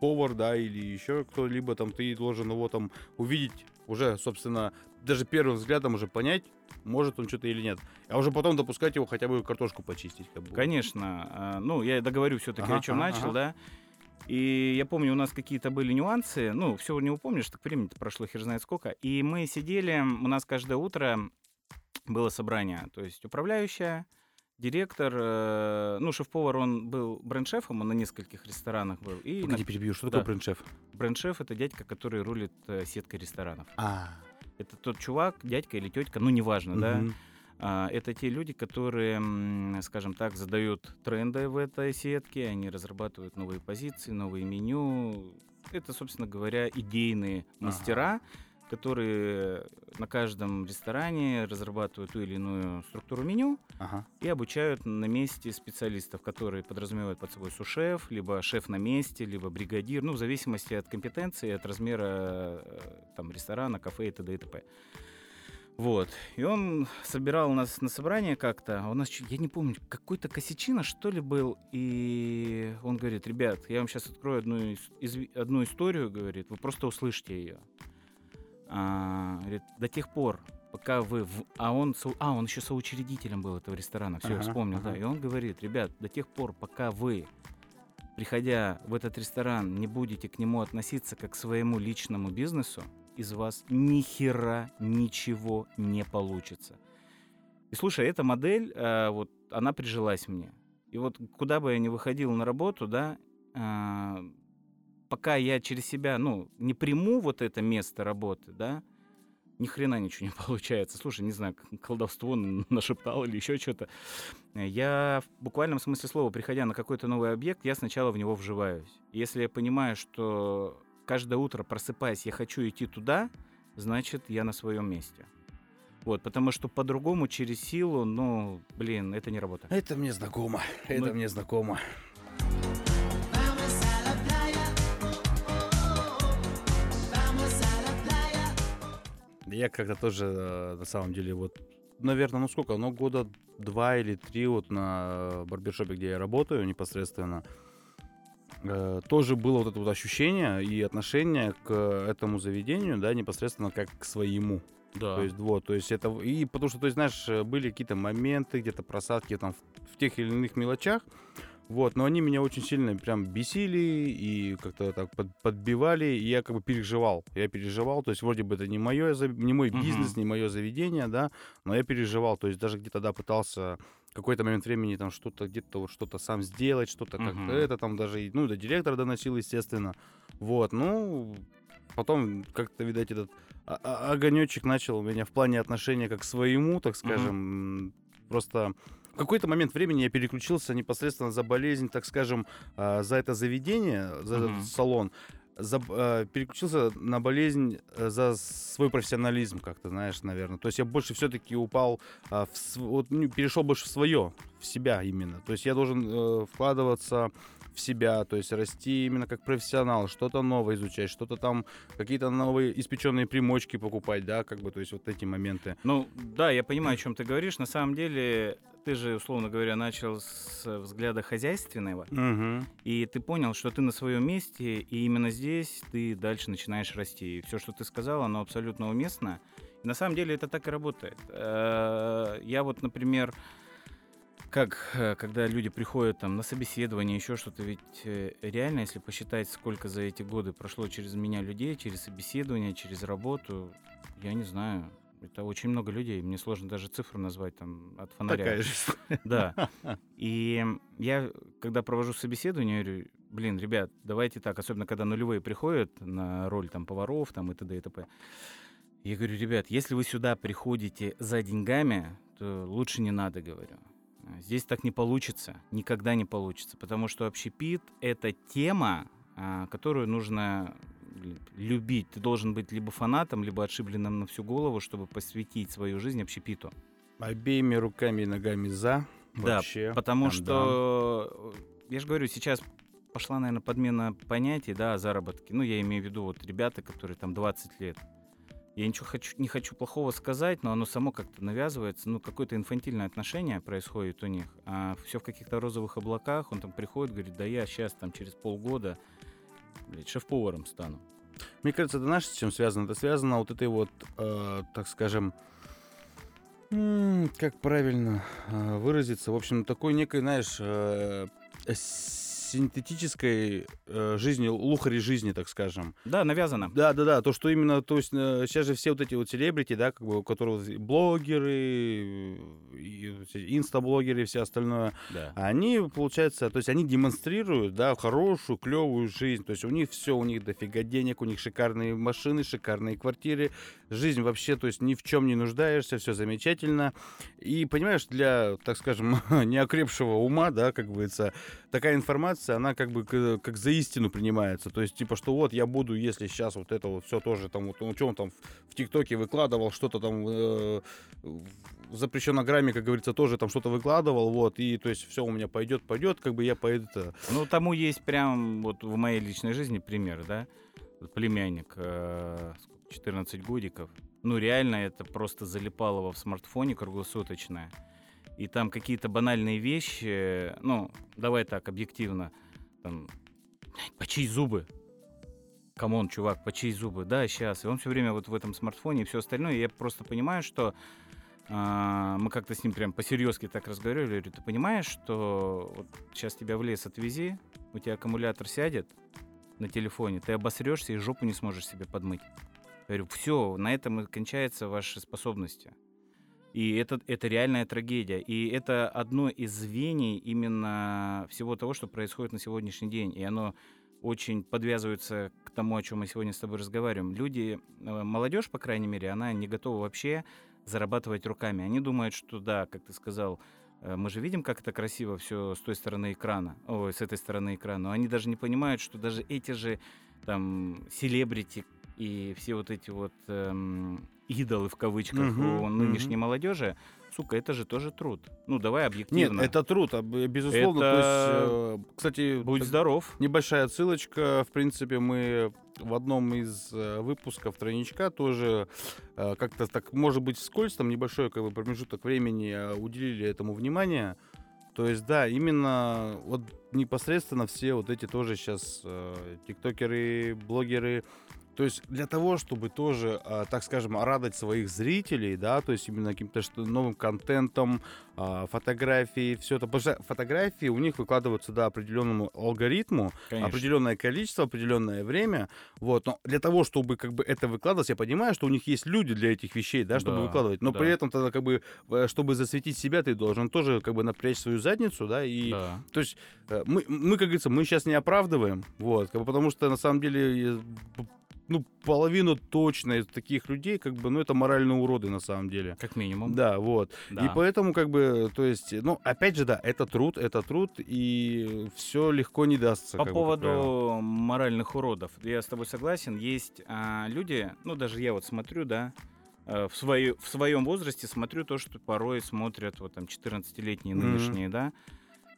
повар, да, или еще кто-либо, там ты должен его там увидеть уже, собственно, даже первым взглядом уже понять, может он что-то или нет. А уже потом допускать его хотя бы картошку почистить. Как бы. Конечно. а, Ну, я договорю все-таки, Ага, о чем ага, начал, ага. да. И я помню, у нас какие-то были нюансы. Ну, все не упомнишь, так времени прошло хер знает сколько. И мы сидели, у нас каждое утро было собрание. То есть управляющая, директор, э, ну, шеф-повар, он был бренд-шефом, он на нескольких ресторанах был. И Погоди, на... перебью, что да. такое бренд-шеф? Бренд-шеф — это дядька, который рулит э, сеткой ресторанов. А. Это тот чувак, дядька или тетка, ну, неважно, угу. да, а, это те люди, которые, скажем так, задают тренды в этой сетке, они разрабатывают новые позиции, новые меню. Это, собственно говоря, идейные мастера, ага. Которые на каждом ресторане разрабатывают ту или иную структуру меню ага. и обучают на месте специалистов, которые подразумевают под собой сушеф, либо шеф на месте, либо бригадир, ну, в зависимости от компетенции, от размера э, там, ресторана, кафе и т.д. и т.п. Вот. И он собирал нас на собрание как-то. У нас, я не помню, какой-то косячина, что ли, был. И он говорит, ребят, я вам сейчас открою одну, из, одну историю, говорит, вы просто услышите ее. А, говорит, до тех пор, пока вы... В... А, он, а, он еще соучредителем был этого ресторана, все, ага, я вспомнил, ага. да. И он говорит, ребят, до тех пор, пока вы, приходя в этот ресторан, не будете к нему относиться как к своему личному бизнесу, из вас ни хера ничего не получится. И слушай, эта модель, э, вот она прижилась мне. И вот куда бы я ни выходил на работу, да, э, пока я через себя, ну, не приму вот это место работы, да, ни хрена ничего не получается. Слушай, не знаю, колдовство нашептал или еще что-то. Я в буквальном смысле слова, приходя на какой-то новый объект, я сначала в него вживаюсь. Если я понимаю, что каждое утро просыпаясь, я хочу идти туда, значит, я на своем месте. Вот, потому что по-другому через силу, ну, блин, это не работает. Это мне знакомо, это ну, мне знакомо. Я как-то тоже, э, на самом деле, вот, наверное, ну сколько, ну года два или три вот на барбершопе, где я работаю непосредственно, Э, тоже было вот это вот ощущение и отношение к этому заведению, да, непосредственно как к своему. Да. То есть, вот, то есть это, и потому что, то есть, знаешь, были какие-то моменты, где-то просадки там в, в тех или иных мелочах, вот, но они меня очень сильно прям бесили и как-то так под, подбивали, и я как бы переживал. Я переживал, то есть вроде бы это не, мое, не мой бизнес, uh-huh. не мое заведение, да, но я переживал, то есть даже где-то, да, пытался какой-то момент времени там что-то где-то вот что-то сам сделать, что-то uh-huh. как-то это там даже, ну, до директора доносил, естественно. Вот, ну, потом как-то, видать, этот огонечек начал у меня в плане отношения как к своему, так скажем, uh-huh. просто в какой-то момент времени я переключился непосредственно за болезнь, так скажем, а, за это заведение, за uh-huh. этот салон за, э, переключился на болезнь э, за свой профессионализм, как-то, знаешь, наверное. То есть я больше все-таки упал, э, в, вот, ну, перешел больше в свое, в себя именно. То есть я должен э, вкладываться в себя, то есть расти именно как профессионал, что-то новое изучать, что-то там, какие-то новые испеченные примочки покупать, да, как бы, то есть вот эти моменты. Ну, да, я понимаю, о чем ты говоришь. На самом деле, ты же, условно говоря, начал с взгляда хозяйственного, угу. и ты понял, что ты на своем месте, и именно здесь ты дальше начинаешь расти. И все, что ты сказал, оно абсолютно уместно. И на самом деле это так и работает. Э, я вот, например, как, э, когда люди приходят там на собеседование, еще что-то, ведь э, реально, если посчитать, сколько за эти годы прошло через меня людей, через собеседование, через работу, я не знаю, это очень много людей. Мне сложно даже цифру назвать там от фонаря. Такая же. Да. И я, когда провожу собеседование, говорю, блин, ребят, давайте так, особенно когда нулевые приходят на роль там поваров там и т.д. и т.п. Я говорю, ребят, если вы сюда приходите за деньгами, то лучше не надо, говорю. Здесь так не получится, никогда не получится, потому что общепит — это тема, а, которую нужно любить. Ты должен быть либо фанатом, либо отшибленным на всю голову, чтобы посвятить свою жизнь общепиту. Обеими руками и ногами за. Да, вообще. потому Там, что, да. я же говорю, сейчас пошла, наверное, подмена понятий, да, о заработке. Ну, я имею в виду вот ребята, которые там 20 лет я ничего хочу, не хочу плохого сказать, но оно само как-то навязывается. Ну, какое-то инфантильное отношение происходит у них. А все в каких-то розовых облаках. Он там приходит, говорит, да я сейчас там через полгода блядь, шеф-поваром стану. Мне кажется, это знаешь, с чем связано? Это связано вот этой вот, э, так скажем, как правильно э, выразиться? В общем, такой некой, знаешь, э, синтетической э, жизни, лухари жизни, так скажем. Да, навязано. Да, да, да, то, что именно, то есть э, сейчас же все вот эти вот селебрити, да, как бы, у которых блогеры, инстаблогеры и все остальное, да. они, получается, то есть они демонстрируют, да, хорошую, клевую жизнь, то есть у них все, у них дофига денег, у них шикарные машины, шикарные квартиры, жизнь вообще, то есть ни в чем не нуждаешься, все замечательно. И, понимаешь, для, так скажем, неокрепшего ума, да, как говорится, такая информация, она как бы как за истину принимается. То есть, типа, что вот я буду, если сейчас вот это вот все тоже там, вот, ну, что он там в ТикТоке выкладывал, что-то там э, в запрещенном грамме, как говорится, тоже там что-то выкладывал, вот, и то есть все у меня пойдет, пойдет, как бы я пойду. Ну, тому есть прям вот в моей личной жизни пример, да, племянник, э, 14 годиков. Ну, реально, это просто залипало в смартфоне круглосуточно. И там какие-то банальные вещи, ну, давай так, объективно, там, почисть зубы. Come on, чувак, почисть зубы. Да, сейчас. И он все время вот в этом смартфоне и все остальное. И я просто понимаю, что а, мы как-то с ним прям по-серьезки так разговаривали. Я говорю, ты понимаешь, что вот сейчас тебя в лес отвези, у тебя аккумулятор сядет на телефоне, ты обосрешься и жопу не сможешь себе подмыть. Я говорю, все, на этом и кончаются ваши способности. И это, это реальная трагедия. И это одно из звеней именно всего того, что происходит на сегодняшний день. И оно очень подвязывается к тому, о чем мы сегодня с тобой разговариваем. Люди, э, молодежь, по крайней мере, она не готова вообще зарабатывать руками. Они думают, что да, как ты сказал, э, мы же видим, как это красиво все с той стороны экрана, ой, с этой стороны экрана. Но они даже не понимают, что даже эти же там селебрити, и все вот эти вот эм, идолы в кавычках угу, у нынешней угу. молодежи, сука, это же тоже труд. Ну, давай объективно. Нет, это труд, безусловно. Это... То есть, э, кстати, будь здоров. Небольшая ссылочка. В принципе, мы в одном из э, выпусков тройничка тоже э, как-то так, может быть, вскользь, там небольшой как бы, промежуток времени уделили этому внимание. То есть, да, именно вот непосредственно все вот эти тоже сейчас э, тиктокеры, блогеры, то есть для того, чтобы тоже, а, так скажем, радовать своих зрителей, да, то есть именно каким-то новым контентом, а, фотографии, все это. Потому что фотографии у них выкладываются да, определенному алгоритму, Конечно. определенное количество, определенное время. Вот. Но для того, чтобы как бы это выкладывать, я понимаю, что у них есть люди для этих вещей, да, чтобы да, выкладывать. Но да. при этом тогда как бы, э, чтобы засветить себя, ты должен тоже как бы напрячь свою задницу, да, и да. то есть э, мы, мы, как говорится, мы сейчас не оправдываем, вот, как бы, потому что на самом деле ну, половину точно из таких людей, как бы, ну, это моральные уроды на самом деле. Как минимум. Да, вот. Да. И поэтому, как бы, то есть, ну, опять же, да, это труд, это труд, и все легко не дастся. По поводу бы, моральных уродов, я с тобой согласен. Есть а, люди, ну, даже я вот смотрю, да, э, в, свое, в своем возрасте смотрю то, что порой смотрят вот там 14-летние нынешние, mm-hmm. да,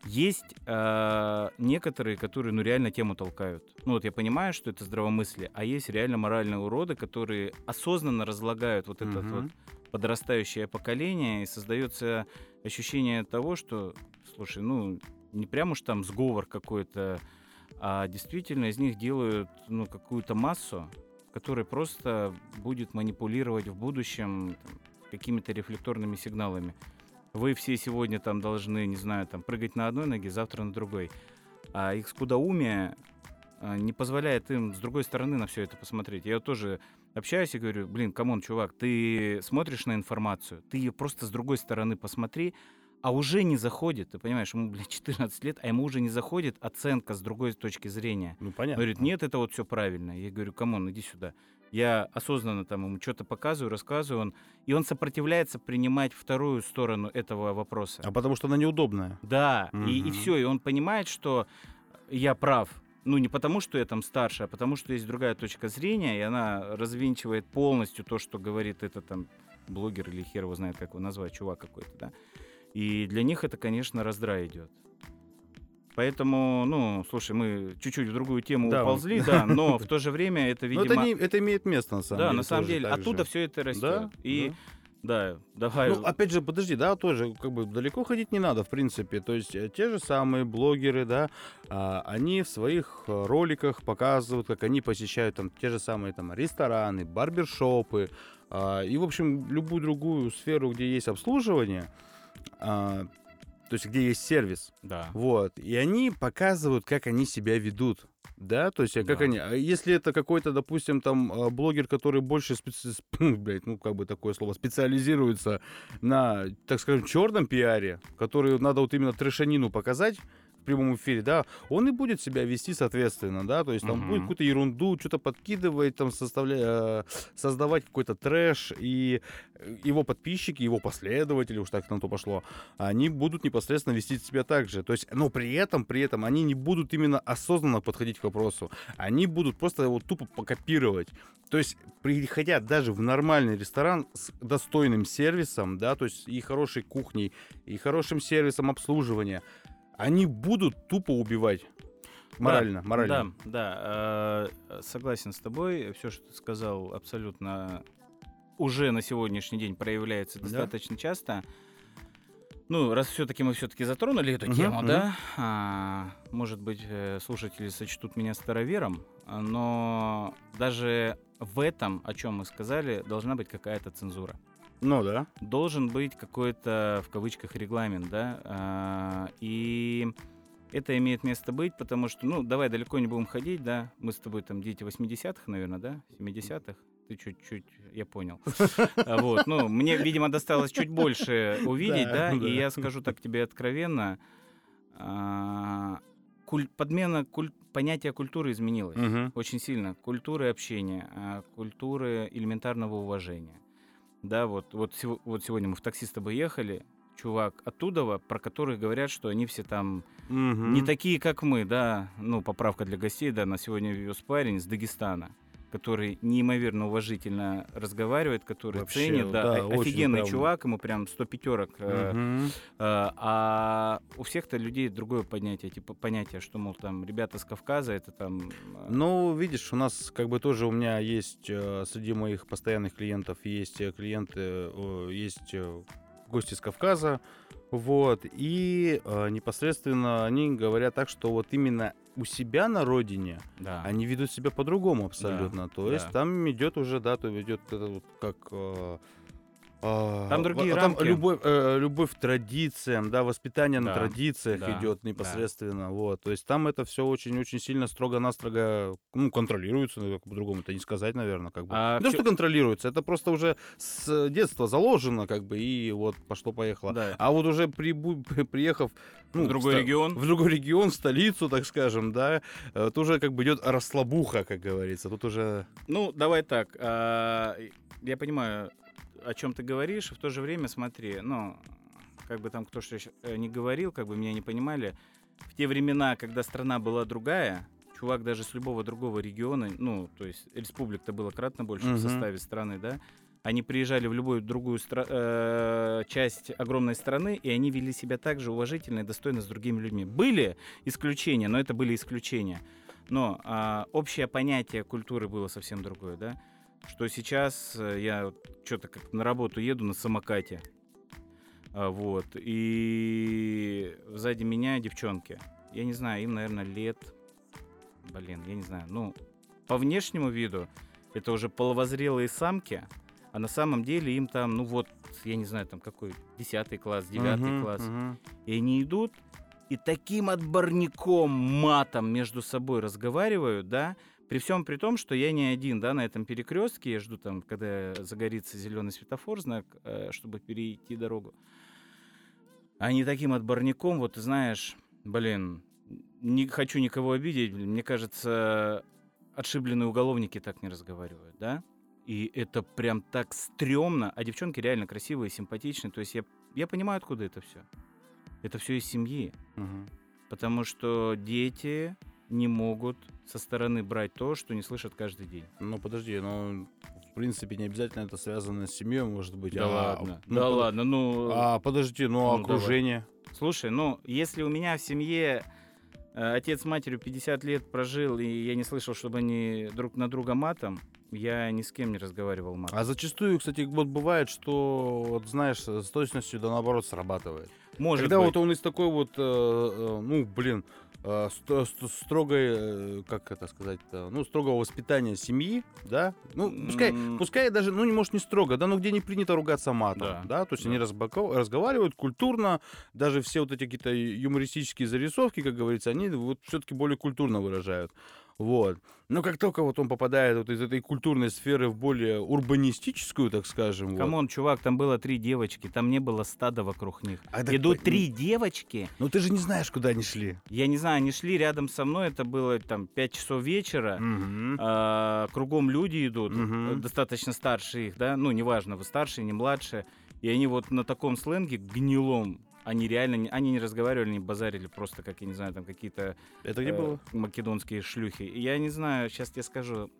есть э, некоторые, которые ну реально тему толкают. Ну вот я понимаю, что это здравомыслие, а есть реально моральные уроды, которые осознанно разлагают вот это вот подрастающее поколение, и создается ощущение того, что, слушай, ну не прям уж там сговор какой-то, а действительно из них делают ну какую-то массу, которая просто будет манипулировать в будущем какими-то рефлекторными сигналами вы все сегодня там должны, не знаю, там прыгать на одной ноге, завтра на другой. А их скудоумие а, не позволяет им с другой стороны на все это посмотреть. Я тоже общаюсь и говорю, блин, come on, чувак, ты смотришь на информацию, ты ее просто с другой стороны посмотри, а уже не заходит, ты понимаешь, ему, блядь, 14 лет, а ему уже не заходит оценка с другой точки зрения. Ну, понятно. Говорит, нет, это вот все правильно. Я говорю, come on, иди сюда. Я осознанно там ему что-то показываю, рассказываю, он, и он сопротивляется принимать вторую сторону этого вопроса. А потому что она неудобная. Да, угу. и, и все, и он понимает, что я прав. Ну, не потому, что я там старше, а потому, что есть другая точка зрения, и она развинчивает полностью то, что говорит этот там блогер или хер его знает, как его назвать, чувак какой-то, да. И для них это, конечно, раздрай идет. Поэтому, ну, слушай, мы чуть-чуть в другую тему да, уползли, да, но в то же время это, видимо... Но это, не, это имеет место, на самом да, деле. Да, на самом деле, оттуда же. все это растет. Да? И да. Да, давай. Ну, опять же, подожди, да, тоже как бы далеко ходить не надо, в принципе. То есть э, те же самые блогеры, да, а, они в своих э, роликах показывают, как они посещают там те же самые там рестораны, барбершопы а, и, в общем, любую другую сферу, где есть обслуживание. То есть где есть сервис. Да. Вот. И они показывают, как они себя ведут. Да, то есть, а как Да. они. а Если это какой-то, допустим, там а, блогер, который больше специ... сп- блядь, ну, как бы такое слово, специализируется на, так скажем, черном пиаре, который надо вот именно трешанину показать в прямом эфире, да, он и будет себя вести соответственно, да, то есть там Мгм. будет какую-то ерунду, что-то подкидывать, там составлять, создавать какой-то трэш, и э, его подписчики, его последователи, уж так на то пошло, они будут непосредственно вести себя так же. То есть, но при этом, при этом они не будут именно осознанно подходить к вопросу. Они будут просто его тупо покопировать. То есть, приходя даже в нормальный ресторан с достойным сервисом, да, то есть и хорошей кухней, и хорошим сервисом обслуживания, они будут тупо убивать. Морально, Да, морально. Да, да, э, согласен с тобой. Все, что ты сказал, абсолютно уже на сегодняшний день проявляется Да. достаточно часто. Ну, раз все-таки мы все-таки затронули эту Мгм, тему, мгм. да, а, может быть, э, слушатели сочтут меня старовером, но даже в этом, о чем мы сказали, должна быть какая-то цензура. Ну да. Должен быть какой-то, в кавычках, регламент, да, а, и это имеет место быть, потому что, ну, давай далеко не будем ходить, да, мы с тобой там дети 80-х, наверное, да, 70-х, ты чуть-чуть, я понял. А, Вот, ну, мне, видимо, досталось чуть больше увидеть, Да, да, да. и я скажу так тебе откровенно, а, куль- подмена куль- понятия культуры изменилась очень сильно. Культуры общения, культуры элементарного уважения. Да, вот, вот, вот сегодня мы в такси с тобой ехали, чувак оттуда, про которых говорят, что они все там Мгм. не такие, как мы, да, ну, поправка для гостей, да, на сегодня вез парень из Дагестана, который неимоверно уважительно разговаривает, который Вообще, ценит, да, да, офигенный прям. чувак, ему прям 100 пятерок. э, Мгм. а, у всех-то людей другое понятие, типа понятие, что, мол, там, ребята с Кавказа, это там... э, Ну, видишь, у нас как бы тоже у меня есть э, среди моих постоянных клиентов есть э, клиенты, э, есть э, гости с Кавказа, вот, и э, непосредственно они говорят так, что вот именно у себя на родине да. они ведут себя по-другому абсолютно. То есть да. там идет уже, да, то идет вот как э, Там другие там рамки. любовь, э, любовь к традициям, да, воспитание на Да, традициях да, идет да. непосредственно, вот. То есть там это все очень-очень сильно строго-настрого, ну, контролируется, ну, как по-другому это не сказать, наверное, как бы. А не то, что контролируется, это просто уже с детства заложено, как бы, и вот пошло-поехало. Да. А вот уже прибу- приехав ну, в другой ста- регион. в другой регион, в столицу, так скажем, да, э, тут уже как бы идет расслабуха, как говорится. Тут уже... Ну, давай так. а, я понимаю, о чем ты говоришь, в то же время смотри, ну, как бы там кто что э, не говорил, как бы меня не понимали. В те времена, когда страна была другая, чувак даже с любого другого региона, ну, то есть республик-то было кратно больше Мгм. в составе страны, да, они приезжали в любую другую стра- э, часть огромной страны, и они вели себя так же уважительно и достойно с другими людьми. Были исключения, но это были исключения. Но а, общее понятие культуры было совсем другое, да? Что сейчас э, я что-то как на работу еду на самокате, а, вот, и сзади меня девчонки. Я не знаю, им, наверное, лет, блин, я не знаю, ну, по внешнему виду это уже половозрелые самки, а на самом деле им там, ну вот, я не знаю, там какой, 10 класс, 9 Мгм, класс. мгм. И они идут и таким отборником матом между собой разговаривают, да, при всем при том, что я не один, да, на этом перекрестке, я жду там, когда загорится зеленый светофор, знак, э, чтобы перейти дорогу. Они таким отборником, вот ты знаешь, блин, не хочу никого обидеть, мне кажется, отшибленные уголовники так не разговаривают, да? И это прям так стрёмно, а девчонки реально красивые, симпатичные, то есть я, я понимаю, откуда это все. Это все из семьи. Мгм. Потому что дети не могут со стороны брать то, что не слышат каждый день. Ну, подожди, ну, в принципе, не обязательно это связано с семьей, может быть. Да а- ладно. ну, да под- ладно, ну. А, подожди, ну, Ну, давай. окружение. Слушай, ну, если у меня в семье э, отец с матерью 50 лет прожил, и я не слышал, чтобы они друг на друга матом, Я ни с кем не разговаривал, Макс. А зачастую, кстати, вот бывает, что, вот знаешь, с точностью да наоборот срабатывает. Может Когда быть. вот он из такой вот, э, э, ну, блин, э, ст- ст- строгой, э, как это сказать, ну, строгого воспитания семьи, да, ну, пускай, М, пускай даже, ну, не может не строго, да, но где не принято ругаться матом, Да, да, то есть да. они разговаривают культурно, даже все вот эти какие-то юмористические зарисовки, как говорится, они вот все-таки более культурно выражают. Вот. Но как только вот он попадает вот из этой культурной сферы в более урбанистическую, так скажем, вот, Come on, чувак, там было три девочки, там не было стада вокруг них. А так Идут по- три девочки. ну ты же не знаешь, куда они шли. Я не знаю, они шли рядом со мной, это было там 5 часов вечера. А, кругом люди идут, э, достаточно старше их, да, ну, неважно, вы старшие, не младшие. И они вот на таком сленге гнилом, они реально, не- они не разговаривали, не базарили, просто, как, я не знаю, там какие-то Это где э, было? македонские шлюхи. Я не знаю, сейчас тебе скажу,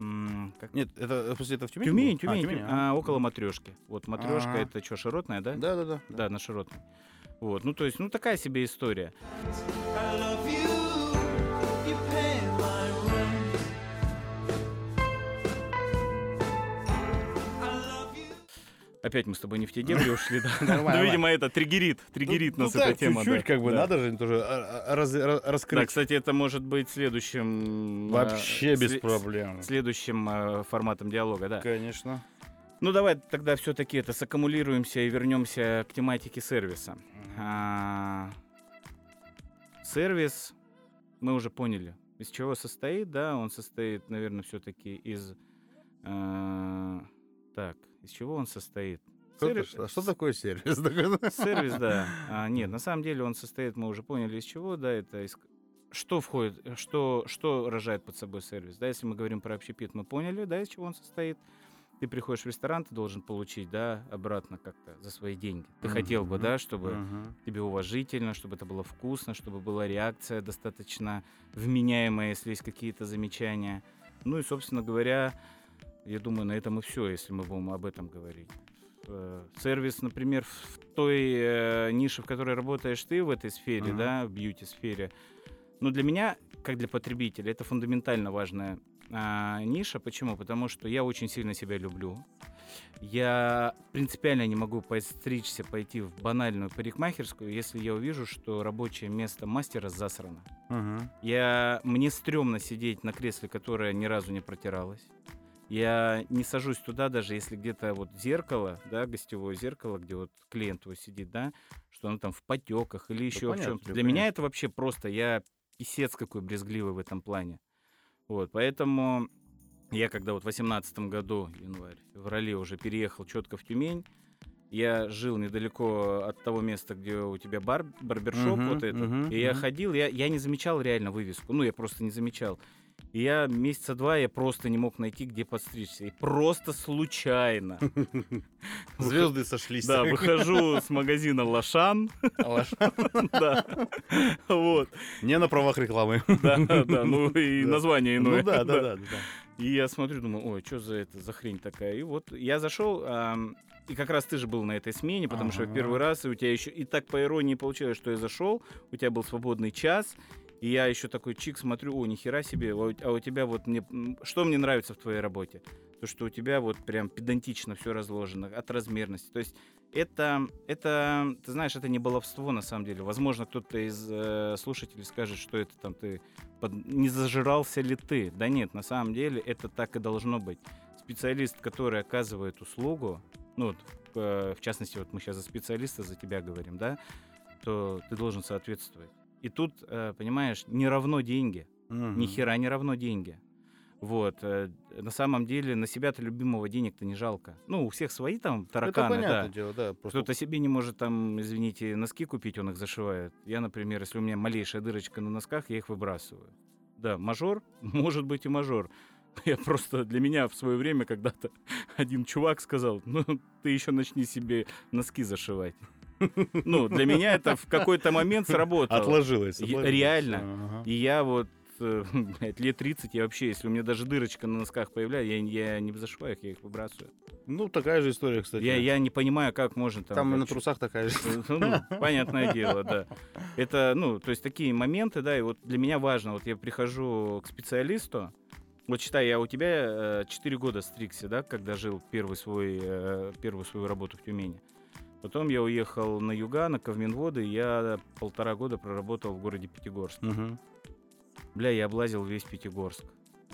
как... Нет, это, смысле, это в Тюмени? Тюмень? Тюмень, А, Тюмень, Тюмень, а. а, около матрешки. Вот матрешка Ага. это что, широтная, да? Да, да, да. Да, на широтной. Вот, ну то есть, ну такая себе история. I love. You Опять мы с тобой не в те дебри ушли, да? Ну, видимо, это триггерит, триггерит Ну, нас ну эта так, тема. чуть-чуть, как бы, надо же тоже а, а, раз- ра- Да, раскрыть. кстати, это может быть следующим... э, Вообще без проблем. Следующим э, форматом диалога, да. Конечно. Ну давай тогда все-таки это саккумулируемся и вернемся к тематике сервиса. А, Сервис, мы уже поняли, из чего состоит, да, он состоит, наверное, все-таки из... Так, из чего он состоит? Что, Сервис- что- что такое сервис? Сервис, да. А, нет, на самом деле он состоит, мы уже поняли, из чего, да, это из... Что входит, э, что, что рожает под собой сервис, да, если мы говорим про общепит, мы поняли, да, из чего он состоит. Ты приходишь в ресторан, ты должен получить, да, обратно как-то за свои деньги. Ты хотел бы, да, чтобы Мгм. тебе уважительно, чтобы это было вкусно, чтобы была реакция достаточно вменяемая, если есть какие-то замечания. Ну и, собственно говоря, я думаю, на этом и все, если мы будем об этом говорить. Э, Сервис, например, в той э, нише, в которой работаешь ты в этой сфере, Мгм. да, в бьюти-сфере, ну, для меня, как для потребителя, это фундаментально важная а, ниша. Почему? Потому что я очень сильно себя люблю. Я принципиально не могу постричься, пойти в банальную парикмахерскую, если я увижу, что рабочее место мастера засрано. Мгм. Я, мне стрёмно сидеть на кресле, которое ни разу не протиралось. Я не сажусь туда, даже если где-то вот зеркало, да, гостевое зеркало, где вот клиент твой сидит, да, что оно там в потеках или еще в понятно, чем-то. да, Для меня это вообще просто, я писец какой брезгливый в этом плане. Вот, поэтому я когда вот в 18 году, январь, феврале уже переехал четко в Тюмень, я жил недалеко от того места, где у тебя бар, барбершоп Мгм, вот этот, мгм, и я мгм. ходил, я, я не замечал реально вывеску, ну, я просто не замечал. И я месяца два я просто не мог найти, где подстричься. И просто случайно. Звезды сошлись. Да, выхожу с магазина Лошан. Да. Вот. Не на правах рекламы. Да, да, ну и название Ну иное. да, да, да. да. И я смотрю, думаю, ой, что за это, за хрень такая? И вот я зашел, и как раз ты же был на этой смене, потому что в Ага. первый раз, и у тебя еще, и так по иронии получилось, что я зашел, у тебя был свободный час, и я еще такой чик смотрю, о, нихера себе, а у, а тебя вот мне, что мне нравится в твоей работе? То, что у тебя вот прям педантично все разложено, от размерности. То есть это, это, ты знаешь, это не баловство на самом деле. Возможно, кто-то из э, слушателей скажет, что это там ты под- не зажирался ли ты. Да нет, на самом деле это так и должно быть. Специалист, который оказывает услугу, ну вот, э, в частности, вот мы сейчас за специалиста, за тебя говорим, да, то ты должен соответствовать. И тут, э, понимаешь, не равно деньги. Мгм. Ни хера не равно деньги. Вот. э, На самом деле на себя-то любимого денег-то не жалко. Ну, у всех свои там Это тараканы, да. понятное дело, да. Просто Кто-то себе не может там, извините, носки купить, он их зашивает. Я, например, если у меня малейшая дырочка на носках, я их выбрасываю. Да, мажор, может быть и мажор. Я просто для меня в свое время когда-то один чувак сказал, ну ты еще начни себе носки зашивать. Ну, для меня это в какой-то момент сработало. отложилось. Отложилось. реально. Ага. И я вот э, блядь, лет 30, я вообще, если у меня даже дырочка на носках появляется, я, я не зашиваю их, я их выбрасываю. Ну, такая же история, кстати. Я, я не понимаю, как можно там... Там и на трусах такая же. ну, понятное дело, да. Это, ну, то есть такие моменты, да, и вот для меня важно, вот я прихожу к специалисту, Вот считай, я у тебя 4 года стригся, да, когда жил первый свой, э, первую свою работу в Тюмени. Потом я уехал на юга, на Ковминводы, и я полтора года проработал в городе Пятигорск. Мгм. Бля, я облазил весь Пятигорск.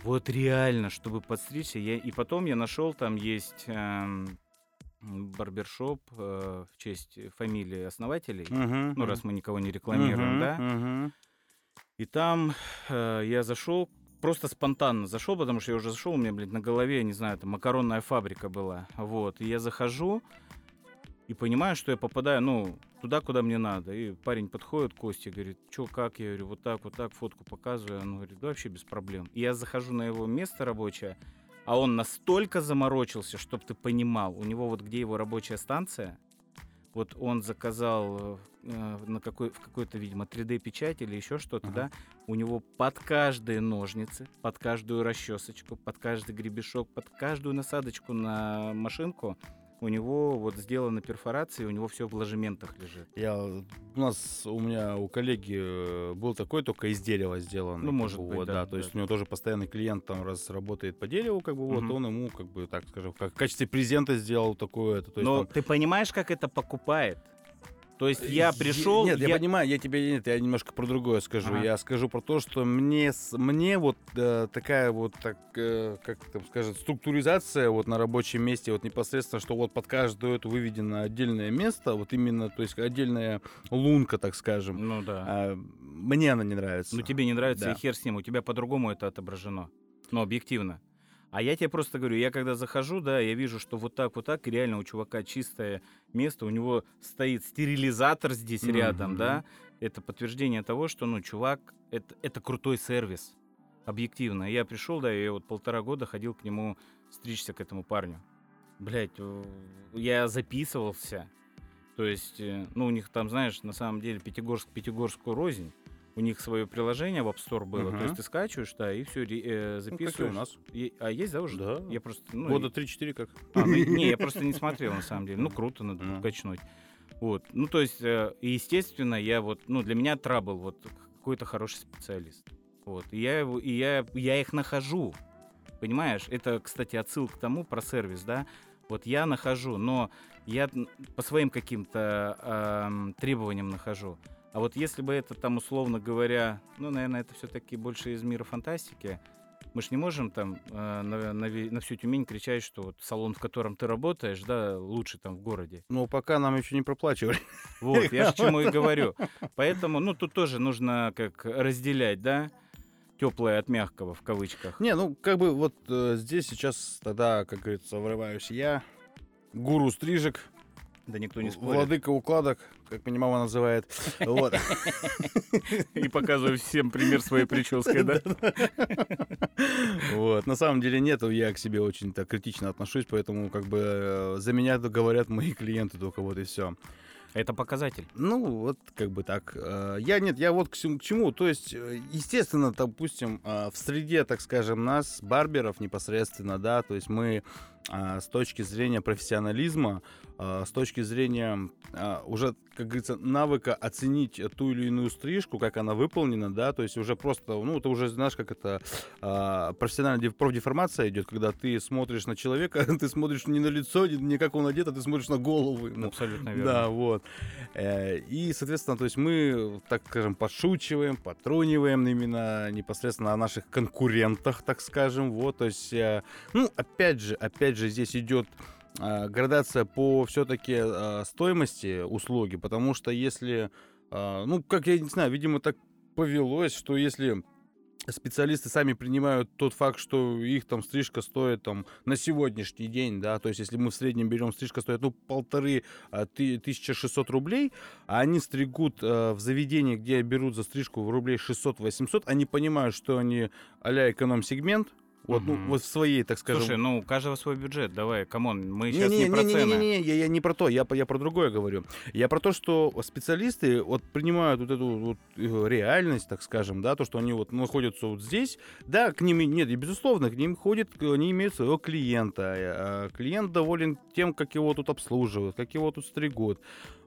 Вот реально, чтобы подстричься. Я... И потом я нашел, там есть эм, барбершоп э, в честь фамилии основателей. Мгм. Ну, раз мы никого не рекламируем, Мгм, да. мгм. И там э, я зашел, просто спонтанно зашел, потому что я уже зашел, у меня, блин, на голове, не знаю, там макаронная фабрика была. Вот. И я захожу и понимаю, что я попадаю, ну, туда, куда мне надо. И парень подходит, Костя, говорит, что, как? Я говорю, вот так, вот так, фотку показываю. Он говорит, да вообще без проблем. И я захожу на его место рабочее, а он настолько заморочился, чтобы ты понимал, у него вот где его рабочая станция, вот он заказал э, на какой, в какой-то, видимо, 3D-печать или еще что-то, Ага. да, у него под каждые ножницы, под каждую расчесочку, под каждый гребешок, под каждую насадочку на машинку у него вот сделаны перфорации, у него все в ложементах лежит. Я, у нас, у меня, у коллеги э, был такой, только из дерева сделан. Ну, может бы, быть, вот, да, То есть да. у него тоже постоянный клиент там раз работает по дереву, как бы, вот, Мгм. он ему, как бы, так скажем, как в качестве презента сделал такое. Это, то есть, Но там- ты понимаешь, как это покупает? То есть я пришел... Нет, я, понимаю, я тебе нет, я немножко про другое скажу. Ага. Я скажу про то, что мне, мне вот э, такая вот, так, э, как там скажет, структуризация вот на рабочем месте, вот непосредственно, что вот под каждую эту выведено отдельное место, вот именно, то есть отдельная лунка, так скажем. Ну да. А, мне она не нравится. Ну тебе не нравится, Да. и хер с ним, у тебя по-другому это отображено. Ну, объективно. А я тебе просто говорю, я когда захожу, да, я вижу, что вот так, вот так, и реально у чувака чистое место, у него стоит стерилизатор здесь рядом, Мгм. да. Это подтверждение того, что, ну, чувак, это, это крутой сервис. Объективно. Я пришел, да, я вот полтора года ходил к нему стричься к этому парню. Блять, я записывался. То есть, э, ну, у них там, знаешь, на самом деле Пятигорск Пятигорскую рознь. У них свое приложение в App Store было. То Мгм. есть ты скачиваешь, да, и все, Ну, как и записываешь. у нас. Е- А есть, да, уже? Да. Я просто... Ну, Года и- 3-4 как. а, ну, не, я просто не смотрел, на самом деле. Ну, круто, надо Ну. качнуть. Вот. Ну, то есть, э, и, естественно, я вот, ну, для меня трабл, вот, какой-то хороший специалист. Вот. И я, его, и я, я их нахожу. Понимаешь? Это, кстати, отсылка к тому про сервис, да? Вот я нахожу, но я по своим каким-то ам, требованиям нахожу. А вот если бы это там, условно говоря, ну, наверное, это все-таки больше из мира фантастики, мы ж не можем там э, на, на на всю Тюмень кричать, что вот салон, в котором ты работаешь, да, лучше там в городе. Ну, пока нам еще не проплачивали. Вот, я же к чему и говорю. Поэтому, ну, тут тоже нужно как разделять, да, теплое от мягкого в кавычках. Не, ну, как бы вот э, здесь сейчас тогда, как говорится, врываюсь я, гуру стрижек, Да никто не спорит. владыка укладок, как меня мама называет. Вот. И показываю всем пример своей прически, да? Вот. На самом деле нет, я к себе очень так критично отношусь, поэтому как бы э, за меня говорят мои клиенты только вот и все. Это показатель. Ну, вот как бы так. Э, Я нет, я вот к чему, к чему. То есть, э, естественно, допустим, в среде, так скажем, нас, барберов непосредственно, да, то есть мы с точки зрения профессионализма, а, с точки зрения а, уже, как говорится, навыка оценить ту или иную стрижку, как она выполнена, да, то есть уже просто, ну, это уже, знаешь, как это а, профессиональная деф- профдеформация идет, когда ты смотришь на человека, ты смотришь не на лицо, не, не как он одет, а ты смотришь на голову ему. Абсолютно верно. Да, вот. Э, И, соответственно, то есть мы, так скажем, подшучиваем, потруниваем именно непосредственно о наших конкурентах, так скажем, вот, то есть, э, ну, опять же, опять же, здесь идет а, градация по все-таки стоимости услуги, потому что если, а, ну, как я не знаю, видимо, так повелось, что если специалисты сами принимают тот факт, что их там стрижка стоит там на сегодняшний день, да, то есть если мы в среднем берем стрижка стоит ну полторы а, ты- 1600 рублей, а они стригут а, в заведении, где берут за стрижку в рублей 600-800, они понимают, что они а-ля эконом-сегмент, вот, ну, вот в своей, так скажем, Слушай, ну у каждого свой бюджет, давай, come on, мы сейчас не, не, про не, не, цены. не, не, я, я не про то, я, я про другое говорю. Я про то, что специалисты вот принимают вот эту вот э, реальность, так скажем, да, то, что они вот находятся вот здесь, да, к ним нет, и безусловно, к ним ходят, они имеют своего клиента, а клиент доволен тем, как его тут обслуживают, как его тут стригут.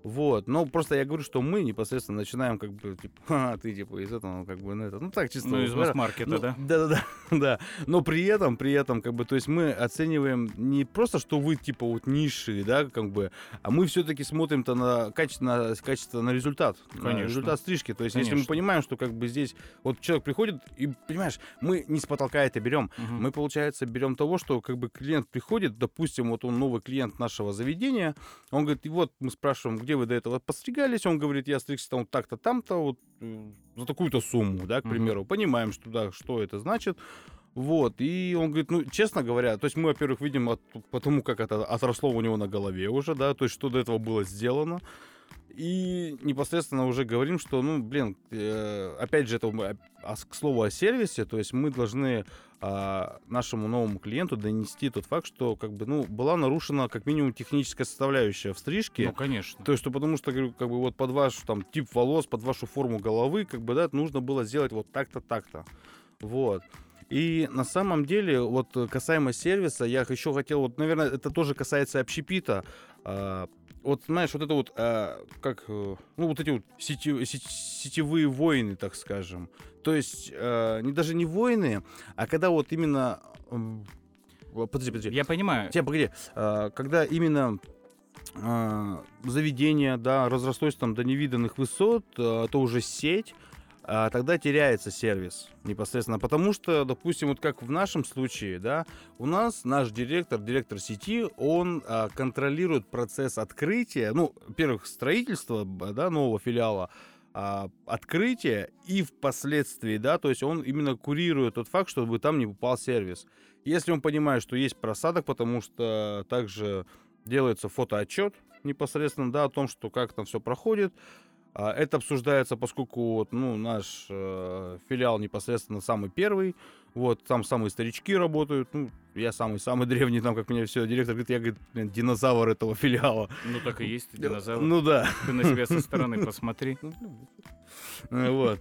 Вот, но просто я говорю, что мы непосредственно начинаем как бы, типа, «Ха, ты типа из этого, ну, как бы, ну, это, ну, так чисто. Ну, из масс-маркета, Ну, да? Да-да-да, да. Но при этом, при этом, как бы, то есть мы оцениваем не просто, что вы, типа, вот низшие, да, как бы, а мы все-таки смотрим-то на качество, на качество, на результат. На Конечно. результат стрижки. То есть если мы Конечно. понимаем, что, как бы, здесь вот человек приходит, и, понимаешь, мы не с потолка это берем. Мгм. Мы, получается, берем того, что как бы клиент приходит, допустим, вот он новый клиент нашего заведения, он говорит, и вот мы спрашиваем, где вы до этого подстригались, он говорит, я стригся там так-то, там-то, вот за такую-то сумму, да, к примеру. Понимаем, что, да, что это значит. Вот, и он говорит, ну, честно говоря, то есть мы, во-первых, видим от, по тому, как это отросло у него на голове уже, да, то есть что до этого было сделано. И непосредственно уже говорим, что, ну, блин, э, опять же, это а, к слову о сервисе, то есть мы должны а, нашему новому клиенту донести тот факт, что, как бы, ну, была нарушена как минимум техническая составляющая в стрижке. Ну, конечно. То есть, что потому что, как бы вот под ваш там тип волос, под вашу форму головы, как бы, да, нужно было сделать вот так-то, так-то. Вот. И на самом деле, вот э, касаемо сервиса, я еще хотел, вот, наверное, это тоже касается общепита. А, вот, знаешь, вот это вот, а, как, э, ну, вот эти вот сети- сети- сетевые войны, так скажем. То есть, э, не даже не войны, а когда вот именно... Подожди, подожди. Я понимаю. Тебя, погоди, а, когда именно а, заведение, да, разрослось там до невиданных высот, а, то уже сеть, а, тогда теряется сервис непосредственно. Потому что, допустим, вот как в нашем случае, да, у нас наш директор, директор сети, он а, контролирует процесс открытия, ну, во-первых, строительства, да, нового филиала, а, открытия и впоследствии, да, то есть он именно курирует тот факт, чтобы там не попал сервис. Если он понимает, что есть просадок, потому что также делается фотоотчет непосредственно, да, о том, что как там все проходит. А, Это обсуждается, поскольку вот, ну, наш э, филиал непосредственно самый первый, вот, там самые старички работают, ну, я самый-самый древний, там, как меня все, директор говорит, я, говорит, динозавр этого филиала. Ну, так и есть, ты динозавр. Ну да. Ты на себя со стороны посмотри. Э, Вот.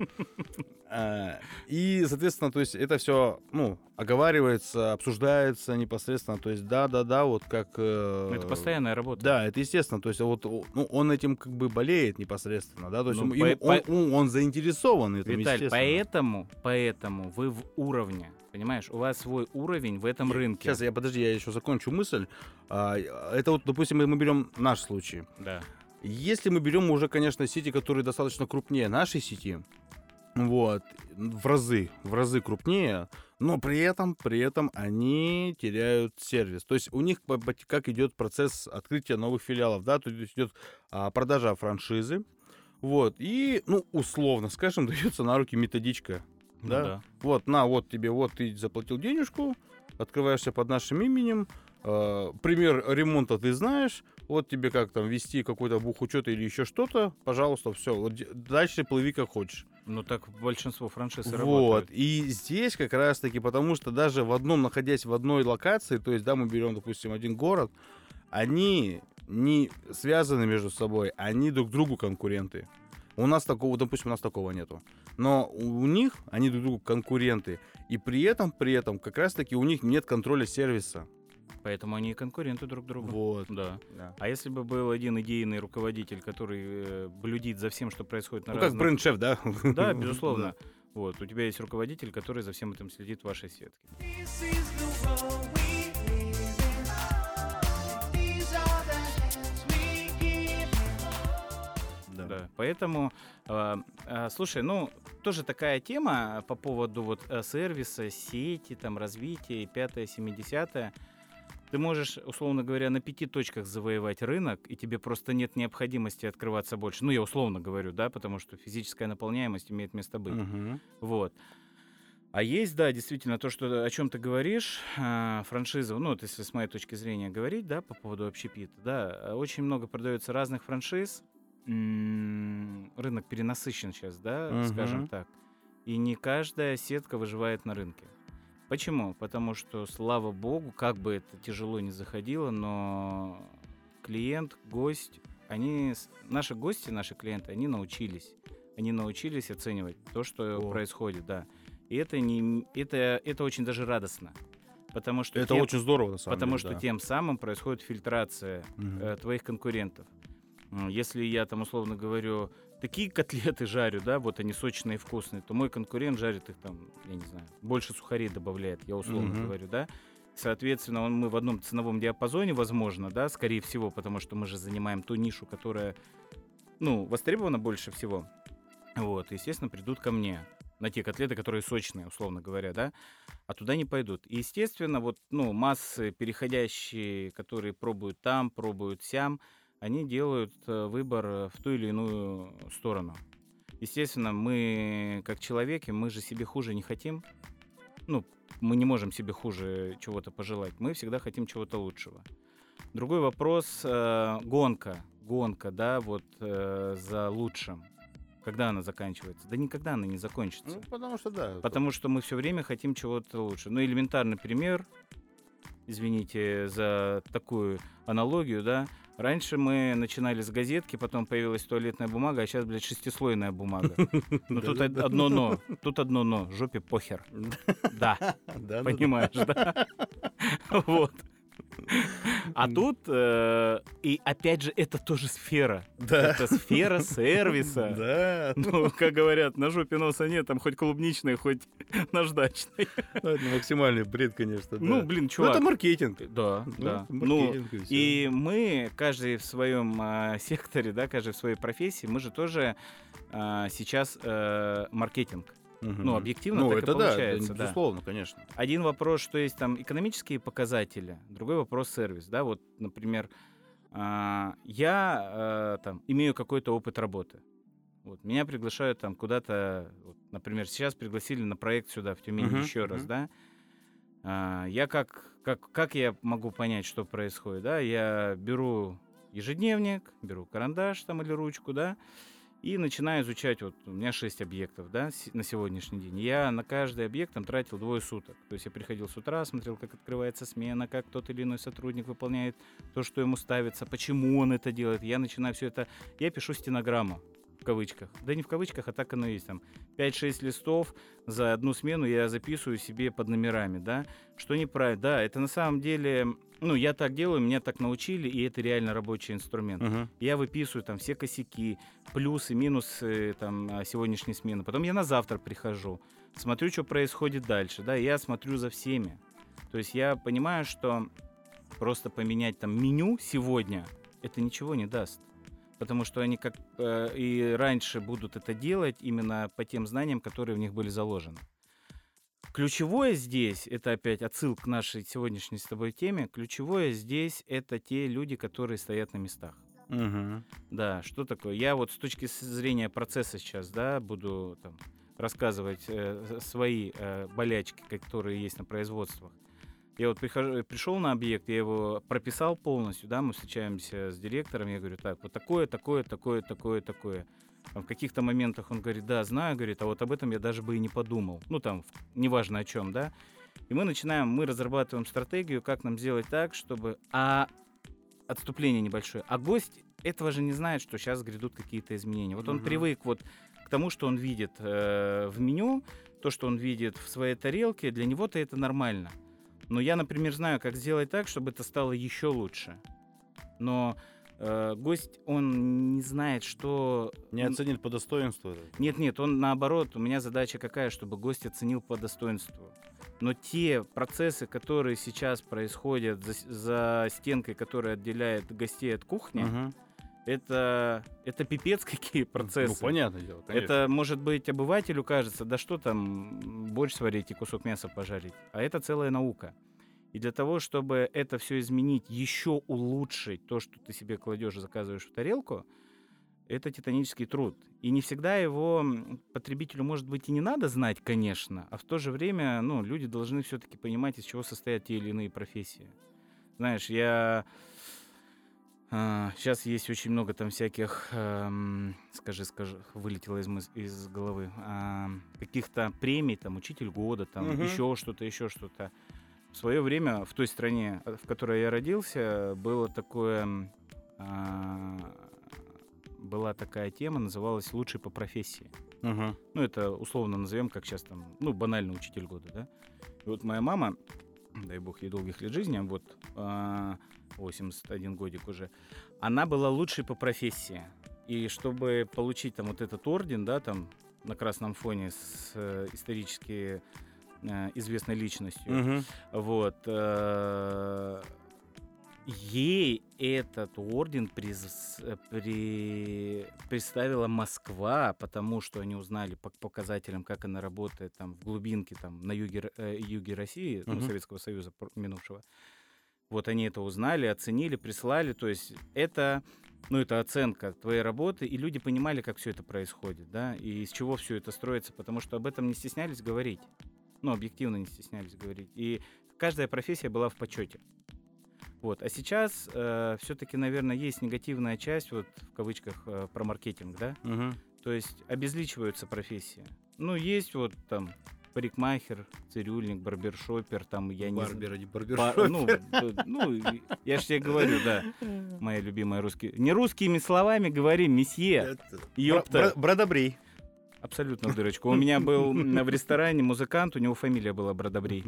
А, И, соответственно, то есть это все, ну, оговаривается, обсуждается непосредственно, то есть да-да-да, вот как... э, Ну, Это постоянная работа. Да, это естественно. То есть вот о- ну, он этим как бы болеет непосредственно, да, то есть Ну, ему- по- он, он- он заинтересован этим, Виталь, поэтому, поэтому вы в уровне, понимаешь? У вас свой уровень в этом рынке. Сейчас я подожди, я еще закончу мысль. А, Это вот, допустим, мы берем наш случай. Да. Если мы берем уже, конечно, сети, которые достаточно крупнее нашей сети, вот, в разы, в разы крупнее, но при этом, при этом они теряют сервис. То есть у них как идет процесс открытия новых филиалов, да, то есть идет а, продажа франшизы, вот, и, ну, условно, скажем, дается на руки методичка, Ну да, да. вот, на, вот тебе, вот ты заплатил денежку, открываешься под нашим именем, э, пример ремонта ты знаешь, вот тебе как там вести какой-то бухучет или еще что-то, пожалуйста, все, вот дальше плыви как хочешь. Ну так большинство франшиз Вот, работают. и здесь как раз-таки, потому что даже в одном, находясь в одной локации, то есть, да, мы берем, допустим, один город, они не связаны между собой, они друг другу конкуренты. У нас такого, допустим, у нас такого нету. Но у них они друг другу конкуренты. И при этом, при этом, как раз-таки у них нет контроля сервиса. Поэтому они и конкуренты друг другу. Вот. Да. Да. А если бы был один идейный руководитель, который э, блюдит за всем, что происходит на Ну, как разных... бренд-шеф, да? Да, безусловно. Вот, у тебя есть руководитель, который за всем этим следит в вашей сетке. Да. Да. Поэтому, а, а, слушай, ну, тоже такая тема по поводу вот э, сервиса, сети, там, развития, пятое, семидесятое. Ты можешь, условно говоря, на пяти точках завоевать рынок, и тебе просто нет необходимости открываться больше. Ну, я условно говорю, да, потому что физическая наполняемость имеет место быть. Мгм. Вот. А есть, да, действительно, то, что, о чем ты говоришь, а, франшиза, ну, вот если с моей точки зрения говорить, да, по поводу общепита, да, очень много продается разных франшиз, рынок перенасыщен сейчас, да, Мгм. скажем так, и не каждая сетка выживает на рынке. Почему? Потому что, слава богу, как бы это тяжело не заходило, но клиент, гость, они, наши гости, наши клиенты, они научились. Они научились оценивать то, что О. происходит, да. И это, не, это, это очень даже радостно. Потому что, Это тем, очень здорово, на самом потому деле, что да. тем самым происходит фильтрация э, твоих конкурентов. Если я там, условно говорю, такие котлеты жарю, да, вот они сочные и вкусные, то мой конкурент жарит их там, я не знаю, больше сухарей добавляет, я условно Мгм. говорю, да. Соответственно, он, мы в одном ценовом диапазоне, возможно, да, скорее всего, потому что мы же занимаем ту нишу, которая, ну, востребована больше всего. Вот, естественно, придут ко мне на те котлеты, которые сочные, условно говоря, да, а туда не пойдут. И, естественно, вот, ну, массы переходящие, которые пробуют там, пробуют сям, они делают э, выбор э, в ту или иную сторону. Естественно, мы, как человеки, мы же себе хуже не хотим. Ну, мы не можем себе хуже чего-то пожелать. Мы всегда хотим чего-то лучшего. Другой вопрос э, гонка, гонка, да, вот э, за лучшим. Когда она заканчивается? Да никогда она не закончится. Ну, потому что да. Потому что мы все время хотим чего-то лучше. Ну, элементарный пример, извините за такую аналогию, да. Раньше мы начинали с газетки, потом появилась туалетная бумага, а сейчас, блядь, шестислойная бумага. Но тут од- Да-да-да. одно но. Тут одно но. Жопе похер. Да, да, понимаешь, да? Вот. А тут, э, и опять же, это тоже сфера. Да. Это сфера сервиса. Да. Ну, как говорят, на жопе носа нет, там хоть клубничной, хоть наждачной. Ну, это максимальный бред, конечно. да. Ну, блин, Ну, чувак. это маркетинг. Да, Ну, да. Ну, и мы, каждый в своем а, секторе, да, каждый в своей профессии, мы же тоже а, сейчас э, маркетинг. Мгм. ну, объективно ну, так и это да, получается, это да. безусловно, конечно. Один вопрос, что есть там экономические показатели, другой вопрос сервис, да, вот, например, а, я э, там имею какой-то опыт работы. Вот, меня приглашают там куда-то, вот, например, сейчас пригласили на проект сюда, в Тюмень, Мгм, еще раз, мгм. да. А, я как, как, как я могу понять, что происходит, да? Я беру ежедневник, беру карандаш там или ручку, да, и начинаю изучать, вот у меня 6 объектов, да, на сегодняшний день. Я на каждый объект там тратил двое суток. То есть я приходил с утра, смотрел, как открывается смена, как тот или иной сотрудник выполняет то, что ему ставится, почему он это делает. Я начинаю все это, я пишу стенограмму в кавычках. Да не в кавычках, а так оно и есть. Там 5-6 листов за одну смену я записываю себе под номерами, да, что неправильно. Да, это на самом деле, ну, я так делаю, меня так научили, и это реально рабочий инструмент. Мгм. Я выписываю там все косяки, плюсы, минусы там а, сегодняшней смены. Потом я на завтра прихожу, смотрю, что происходит дальше, да, я смотрю за всеми. То есть я понимаю, что просто поменять там меню сегодня, это ничего не даст. Потому что они как э, и раньше будут это делать именно по тем знаниям, которые в них были заложены. Ключевое здесь, это опять отсыл к нашей сегодняшней с тобой теме, ключевое здесь это те люди, которые стоят на местах. Мгм. Да, что такое? Я вот с точки зрения процесса сейчас, да, буду там рассказывать э, свои э, болячки, которые есть на производствах. Я вот прихожу, пришел на объект, я его прописал полностью, да, мы встречаемся с директором, я говорю, так, вот такое, такое, такое, такое, такое. В каких-то моментах он говорит, да, знаю, говорит, а вот об этом я даже бы и не подумал. Ну, там, неважно о чем, да. И мы начинаем, мы разрабатываем стратегию, как нам сделать так, чтобы... А отступление небольшое. А гость этого же не знает, что сейчас грядут какие-то изменения. Вот он Мгм. привык вот к тому, что он видит э, в меню, то, что он видит в своей тарелке, для него-то это нормально. Но я, например, знаю, как сделать так, чтобы это стало еще лучше. Но э, гость, он не знает, что... Не оценит по достоинству. это. Нет, нет, он наоборот, у меня задача какая, чтобы гость оценил по достоинству. Но те процессы, которые сейчас происходят за, за стенкой, которая отделяет гостей от кухни, Мгм. Это, это пипец какие процессы. Ну, понятное дело, конечно. Это, может быть, обывателю кажется, да что там, борщ сварить и кусок мяса пожарить. А это целая наука. И для того, чтобы это все изменить, еще улучшить то, что ты себе кладешь и заказываешь в тарелку, это титанический труд. И не всегда его потребителю, может быть, и не надо знать, конечно, а в то же время, ну, люди должны все-таки понимать, из чего состоят те или иные профессии. Знаешь, я... сейчас есть очень много там всяких, эм, скажи, скажи, вылетело из, из головы, каких-то премий, там, учитель года, там, Мгм. еще что-то, еще что-то. В свое время в той стране, э, в которой я родился, было такое, а, была такая тема, называлась «Лучший по профессии». Мгм. Ну, это условно назовем, как сейчас там, ну, банально учитель года, да. И вот моя мама, дай бог ей долгих лет жизни, вот, а, 81 годик уже, она была лучшей по профессии. И чтобы получить там вот этот орден, да, там на красном фоне с э, исторически э, известной личностью, Мгм. вот. э, Ей этот орден приз- при- представила Москва, потому что они узнали по показателям, как она работает там в глубинке, там на юге, э, юге России, ну, Мгм. Советского Союза минувшего. Вот они это узнали, оценили, прислали. То есть это, ну, это оценка твоей работы, и люди понимали, как все это происходит, да, и из чего все это строится, потому что об этом не стеснялись говорить. Ну, объективно не стеснялись говорить. И каждая профессия была в почете. Вот. А сейчас все-таки, наверное, есть негативная часть, вот в кавычках, э, про маркетинг, да? Мгм. То есть обезличиваются профессии. Ну, есть вот там парикмахер, цирюльник, барбершопер, там, я не знаю. Барбер, а не Ба- барбершоп. ну, т- ну, я же тебе говорю, да, моя любимая русские. Не русскими словами говорим, месье. Это- Ёпта. Бра- бра- Бродобрей. Абсолютно в дырочку. У меня был в ресторане музыкант, у него фамилия была Бродобрей.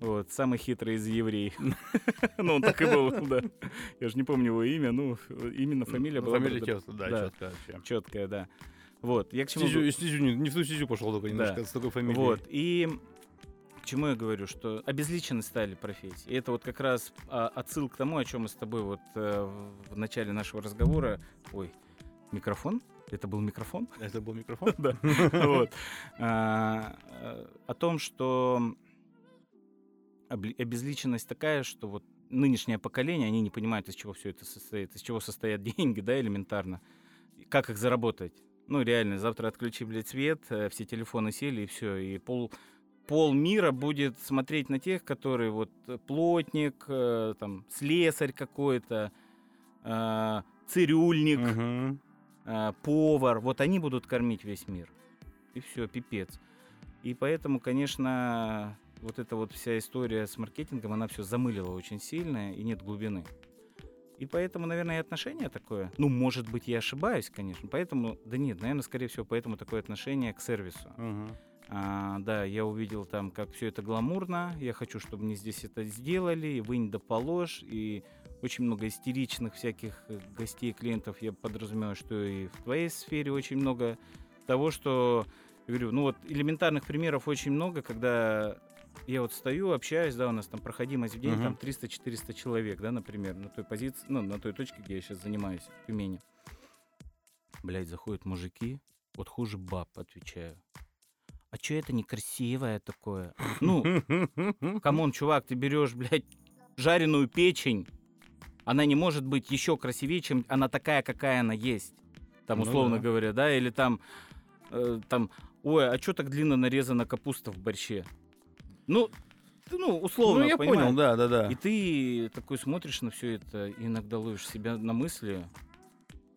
Вот, самый хитрый из евреев. Ну, он так и был, да. Я же не помню его имя, ну, именно фамилия была Фамилия честно, да, вообще. Четкая, да. Вот, я к чему... Стезю, стезю не, не в ту стезю пошел только немножко Да. с такой фамилией. Вот, и к чему я говорю, что обезличены стали профессии. И это вот как раз а, отсыл к тому, о чем мы с тобой вот э, в начале нашего разговора... Ой, микрофон? Это был микрофон? Это был микрофон? Да. Вот. А, э, О том, что обезличенность такая, что вот нынешнее поколение, они не понимают, из чего все это состоит, из чего состоят деньги, да, элементарно, как их заработать. Ну, реально, завтра отключи, блядь, свет, э, все телефоны сели, и все, и пол, пол мира будет смотреть на тех, которые вот э, плотник, э, там, слесарь какой-то, э, цирюльник, Мгм. а, повар, вот они будут кормить весь мир. И все, пипец. И поэтому, конечно, вот эта вот вся история с маркетингом, она все замылила очень сильно, и нет глубины. И поэтому, наверное, и отношение такое. Ну, может быть, я ошибаюсь, конечно. Поэтому, да нет, наверное, скорее всего, поэтому такое отношение к сервису. Мгм. А, да, я увидел там, как все это гламурно. Я хочу, чтобы мне здесь это сделали. И вынь да положь. И очень много истеричных всяких э, гостей, клиентов. Я подразумеваю, что и в твоей сфере очень много того, что... я Говорю, ну вот элементарных примеров очень много, когда я вот стою, общаюсь, да, у нас там проходимость в день, Мгм. там 300-400 человек, да, например, на той позиции, ну, на той точке, где я сейчас занимаюсь, в Тюмени. Блять, заходят мужики, вот хуже баб, отвечаю. А чё это некрасивое такое? Ну, come on, чувак, ты берешь, блядь, жареную печень, она не может быть еще красивее, чем она такая, какая она есть. Там, Ну условно да. говоря, да, или там, э, там, ой, а что так длинно нарезана капуста в борще? Ну, ты, ну, условно, Ну, я понимаешь? понял, да, да, да. И ты такой смотришь на все это, и иногда ловишь себя на мысли.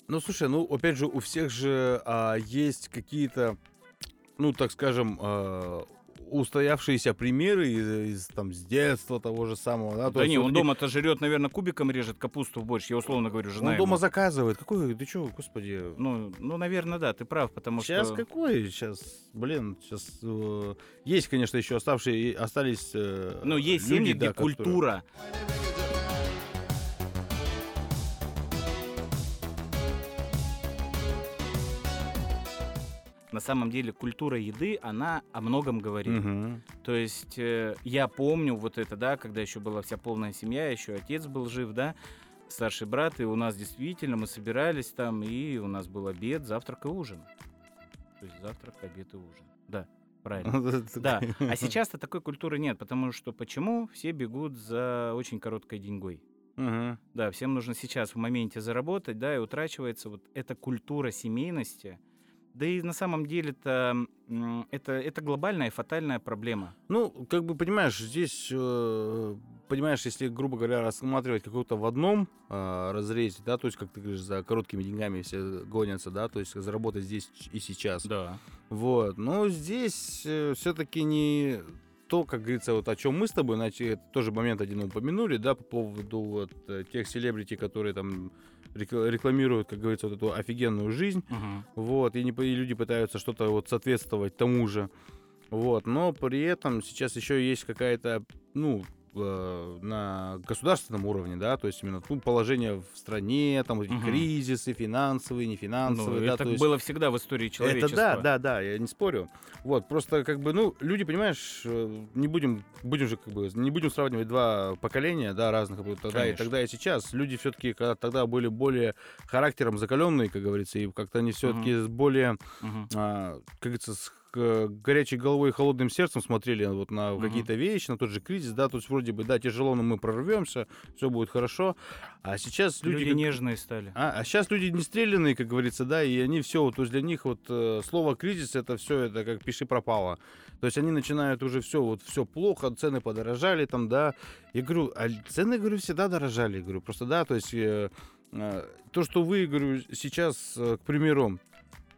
Ну, слушай, ну, опять же, у всех же а, есть какие-то, ну, так скажем, а, устоявшиеся примеры из, из, там, с детства того же самого, да? то Да есть не, он дома-то жрет, наверное, кубиком режет капусту в борщ. Я условно говорю, жена Он дома ему. заказывает. Какой, ты чё, господи? Ну, ну, наверное, да, ты прав, потому Сейчас что... какой? Сейчас, блин, сейчас есть, конечно, еще оставшие, остались. э, Ну, есть люди, семьи, да, где которые- культура. На самом деле культура еды, она о многом говорит. Мгм. То есть э, я помню вот это, да, когда еще была вся полная семья, еще отец был жив, да, старший брат, и у нас действительно мы собирались там, и у нас был обед, завтрак и ужин. То есть завтрак, обед и ужин. Да, правильно. Да, а сейчас-то такой культуры нет, потому что почему? Все бегут за очень короткой деньгой. Да, всем нужно сейчас в моменте заработать, да, и утрачивается вот эта культура семейности. Да и на самом деле-то это, это глобальная фатальная проблема. Ну, как бы, понимаешь, здесь, э, понимаешь, если, грубо говоря, рассматривать какого-то в одном э, разрезе, да, то есть, как ты говоришь, за короткими деньгами все гонятся, да, то есть заработать здесь и сейчас. Да. Вот, но здесь все-таки не то, как говорится, вот о чем мы с тобой, значит, это тоже момент один упомянули, да, по поводу вот э, тех селебрити, которые там рекламируют, как говорится, вот эту офигенную жизнь, вот, и, не, и люди пытаются что-то вот соответствовать тому же, вот, но при этом сейчас еще есть какая-то, ну, э, на государственном уровне, да, то есть именно ну, положение в стране, там Мгм. кризисы финансовые, Ну, нефинансовые, да, это то есть было всегда в истории это человечества. да, да, да, я не спорю. Вот, просто как бы, ну, люди, понимаешь, э, не будем, будем же как бы, не будем сравнивать два поколения, да, разных, как бы, тогда и Конечно. тогда и сейчас. Люди все-таки тогда были более характером закаленные, как говорится, и как-то они все-таки с более, Мгм. а, как говорится, горячей головой и холодным сердцем смотрели вот на Мгм. какие-то вещи, на тот же кризис, да, то есть вроде бы, да, тяжело, но мы прорвемся, все будет хорошо. А сейчас люди, Люди как- нежные стали. а, сейчас люди не стрелянные, как говорится, да, и они все, вот, то есть для них вот э, слово кризис это все, это как пиши пропало. То есть они начинают уже все, вот все плохо, цены подорожали там, да. Я говорю, а цены, говорю, всегда дорожали, говорю, просто да, то есть э, э, то, что вы, говорю, сейчас, э, к примеру, а,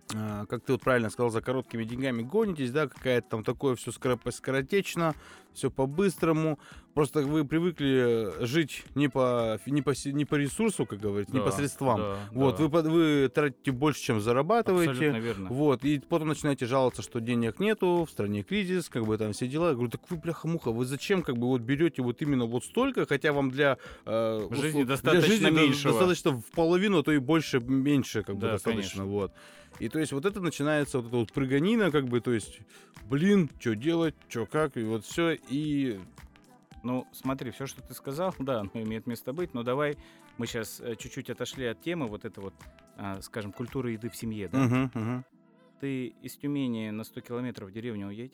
как ты вот правильно сказал, за короткими деньгами гонитесь, да, какая-то там такое все скоротечно, все по-быстрому. Просто вы привыкли э, жить не по, не по, не по ресурсу, как говорится, не по Да, средствам. да, Вот, да. вы, вы тратите больше, чем зарабатываете. Абсолютно верно. Вот, и потом начинаете жаловаться, что денег нету, в стране кризис, как бы там все дела. Я говорю, так вы, бляха-муха, вы зачем как бы вот берете вот именно вот столько, хотя вам для... э, жизни для достаточно жизни до- меньшего. Достаточно в половину, а то и больше, меньше как бы Да, достаточно, конечно. вот. И то есть вот это начинается вот эта вот прыганина, как бы, то есть, блин, что делать, что как, и вот все, и... Ну, смотри, все, что ты сказал, да, оно имеет место быть, но давай мы сейчас чуть-чуть отошли от темы вот это вот, а, скажем, культуры еды в семье, да? Мгм, мгм. Ты из Тюмени на 100 километров в деревню уедь,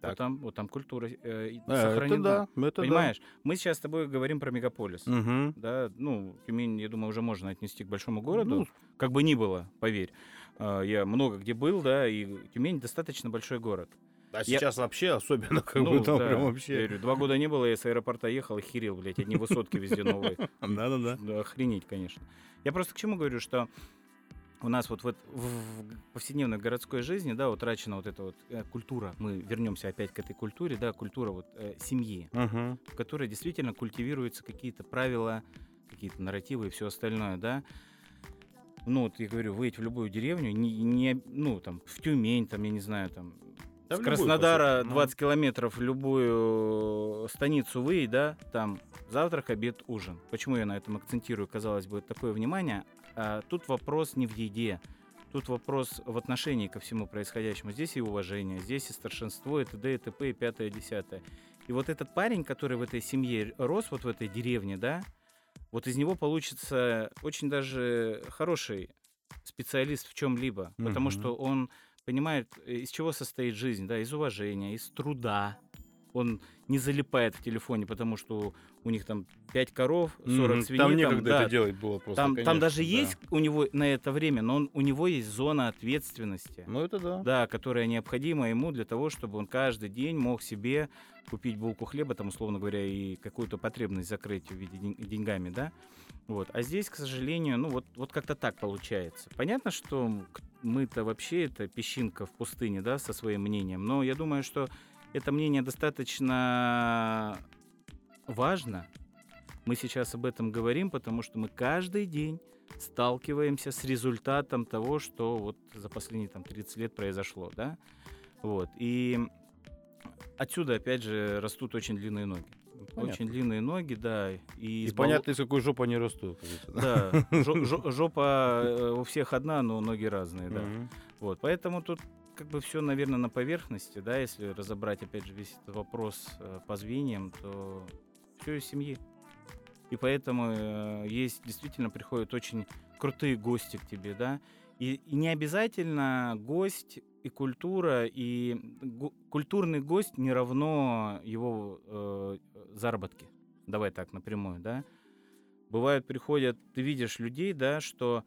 Так. вот там, вот там культура э, и А, это сохранена. да, это Понимаешь, мы сейчас с тобой говорим про мегаполис. да. Мгм. Да, ну, Тюмень, я думаю, уже можно отнести к большому городу. Ну, как бы ни было, поверь. А, Я много где был, да, и Тюмень достаточно большой город. А Я- сейчас вообще особенно, как Ну, бы там да, прям я вообще... говорю, два года не было, я с аэропорта ехал, охерел, блядь, одни высотки везде новые. Да-да-да. Да, охренеть, конечно. Я просто к чему говорю, что у нас вот в, эт- в- в повседневной городской жизни, да, утрачена вот эта вот э, культура. Мы вернемся опять к этой культуре, да, культура вот э, семьи, Мгм. в которой действительно культивируются какие-то правила, какие-то нарративы и все остальное, да. Ну, вот я говорю, выйти в любую деревню, не, не, ну, там, в Тюмень, там, я не знаю, там, Да с любую, Краснодара по сути. 20 километров в любую станицу выйдь, да, там завтрак, обед, ужин. Почему я на этом акцентирую, казалось бы, такое внимание? А, тут вопрос не в еде, тут вопрос в отношении ко всему происходящему. Здесь и уважение, здесь и старшинство, и т.д., и т.п., и пятое, и десятое. И вот этот парень, который в этой семье рос, вот в этой деревне, да, вот из него получится очень даже хороший специалист в чем-либо, потому Мгм. что он понимает, из чего состоит жизнь, да, из уважения, из труда. Он не залипает в телефоне, потому что у них там 5 коров, 40 Мгм. свиней. Там некогда да, это делать было просто, там, там конечно, даже да. есть у него на это время, но он, у него есть зона ответственности, Ну это да. да, которая необходима ему для того, чтобы он каждый день мог себе купить булку хлеба, там, условно говоря, и какую-то потребность закрыть в виде день- деньгами, да. Вот. А здесь, к сожалению, ну вот, вот как-то так получается. Понятно, что мы-то вообще это песчинка в пустыне, да, со своим мнением, но я думаю, что это мнение достаточно важно. Мы сейчас об этом говорим, потому что мы каждый день сталкиваемся с результатом того, что вот за последние там 30 лет произошло, да. Вот. И отсюда, опять же, растут очень длинные ноги. Понятно. Очень длинные ноги, да. И, И из бол- понятно, из какой жопы они растут. да. Да, жо- жо- жопа э, у всех одна, но ноги разные, да. Вот, поэтому тут как бы все, наверное, на поверхности, да, если разобрать, опять же, весь этот вопрос э, по звеньям, то все семьи. И поэтому э, есть, действительно, приходят очень крутые гости к тебе, да, и, и не обязательно гость и культура, и гу- культурный гость не равно его э, заработки. Давай так напрямую, да. Бывают, приходят, ты видишь людей, да, что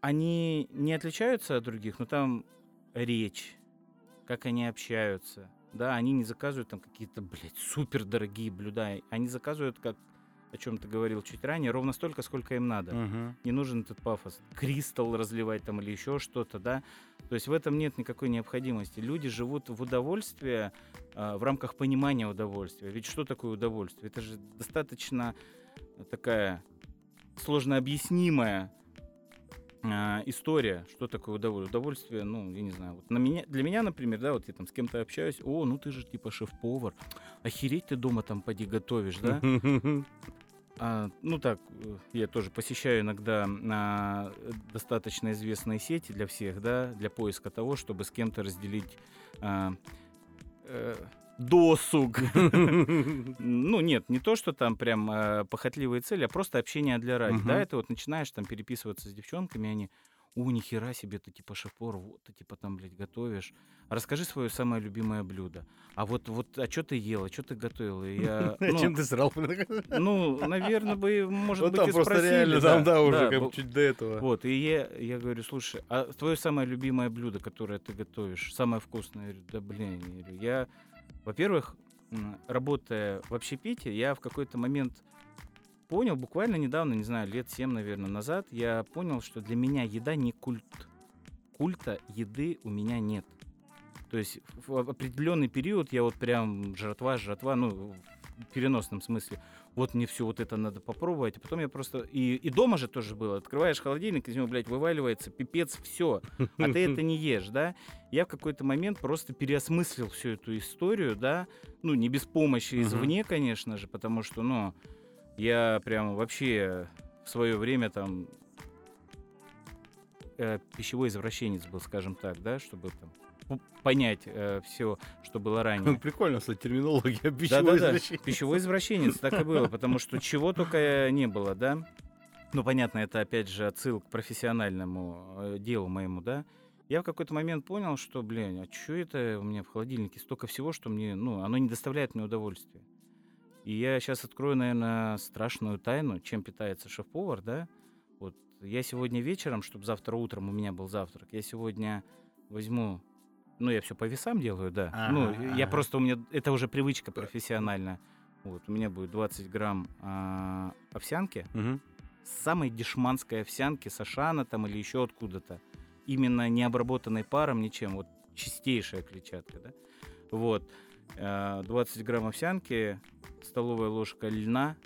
они не отличаются от других, но там речь, как они общаются, да, они не заказывают там какие-то, блядь, супер дорогие блюда, они заказывают, как о чем ты говорил чуть ранее, ровно столько, сколько им надо. Мгм. Не нужен этот пафос. Кристалл разливать там или еще что-то, да. То есть в этом нет никакой необходимости. Люди живут в удовольствии, а, в рамках понимания удовольствия. Ведь что такое удовольствие? Это же достаточно такая сложно объяснимая а, история, что такое удовольствие. Удовольствие, ну, я не знаю, вот на меня, для меня, например, да, вот я там с кем-то общаюсь, о, ну ты же типа шеф-повар, охереть ты дома там поди готовишь, да? А, ну так, э, я тоже посещаю иногда а, достаточно известные сети для всех, да, для поиска того, чтобы с кем-то разделить а, э, досуг. Ну, нет, не то, что там прям э, похотливые цели, а просто общение для ради. Да, это вот начинаешь там переписываться с девчонками, они, у, нихера себе, ты типа шеф-повар, вот ты типа там, блядь, готовишь. Расскажи свое самое любимое блюдо. А вот, вот, а что ты ела, что ты готовила? Я, ну, Чем ты срал? ну, наверное, бы, может Вот быть, там и просто спросили, реально, там, да, уже да, как бы чуть до этого. Вот, и я, я говорю, слушай, а твое самое любимое блюдо, которое ты готовишь, самое вкусное? Я говорю, да блин, я, говорю, я во-первых, работая в общепите, я в какой-то момент понял, буквально недавно, не знаю, лет 7, наверное, назад, я понял, что для меня еда не культ. Культа еды у меня нет. То есть в определенный период я вот прям жратва, жратва, ну, в переносном смысле. Вот мне все вот это надо попробовать. А потом я просто... И, и дома же тоже было. Открываешь холодильник, из него, блядь, вываливается пипец, все. А ты это не ешь, да? Я в какой-то момент просто переосмыслил всю эту историю, да? Ну, не без помощи извне, конечно же, потому что, ну, я прям вообще в свое время там э, пищевой извращенец был, скажем так, да, чтобы там понять все, что было ранее. Прикольно, кстати, терминология пищевой Да-да-да, извращение. пищевой извращенец, так и было, потому что чего только не было, да. Ну, понятно, это опять же отсыл к профессиональному э, делу моему, да. Я в какой-то момент понял, что, блин, а что это у меня в холодильнике столько всего, что мне, ну, оно не доставляет мне удовольствия. И я сейчас открою, наверное, страшную тайну, чем питается шеф-повар, да. Вот я сегодня вечером, чтобы завтра утром у меня был завтрак, я сегодня возьму, ну, я все по весам делаю, да. Ага, ну, я просто, у меня, это уже привычка профессиональная. Вот, у меня будет 20 грамм а, овсянки, Мгм. самой дешманской овсянки с Ашана там или еще откуда-то. Именно не обработанной паром, ничем. Вот чистейшая клетчатка, да? Вот. э, 20 грамм овсянки, столовая ложка льна,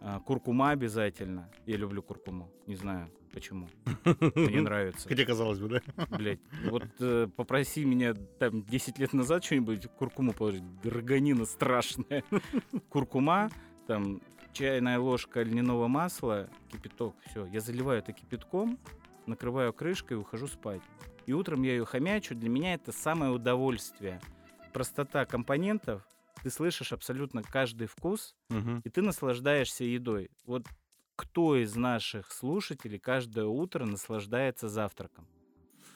а, куркума обязательно. Я люблю куркуму. Не знаю почему. Мне нравится. Хотя, казалось бы, да? Блять, вот э, попроси меня там 10 лет назад что-нибудь куркуму положить. Драганина страшная. Куркума, там чайная ложка льняного масла, кипяток, все. Я заливаю это кипятком, накрываю крышкой и ухожу спать. И утром я ее хомячу. Для меня это самое удовольствие. Простота компонентов. Ты слышишь абсолютно каждый вкус, Мгм. и ты наслаждаешься едой. Вот кто из наших слушателей каждое утро наслаждается завтраком?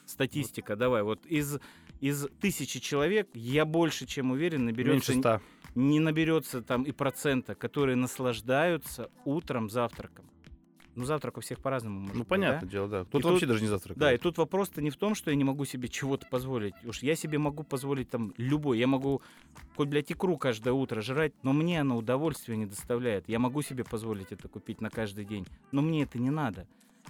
Статистика, давай. Вот из, из тысячи человек я больше чем уверен, Меньше наберется, ста. не наберется там и процента, которые наслаждаются утром завтраком. Ну, завтрак у всех по-разному может Ну, быть, понятное да? дело, да. Кто-то тут- вообще даже не завтракает. Да, и тут вопрос-то не в том, что я не могу себе чего-то позволить. Уж я себе могу позволить там любой. Я могу хоть, блядь, икру каждое утро жрать, но мне она удовольствия не доставляет. Я могу себе позволить это купить на каждый день, но мне это не надо.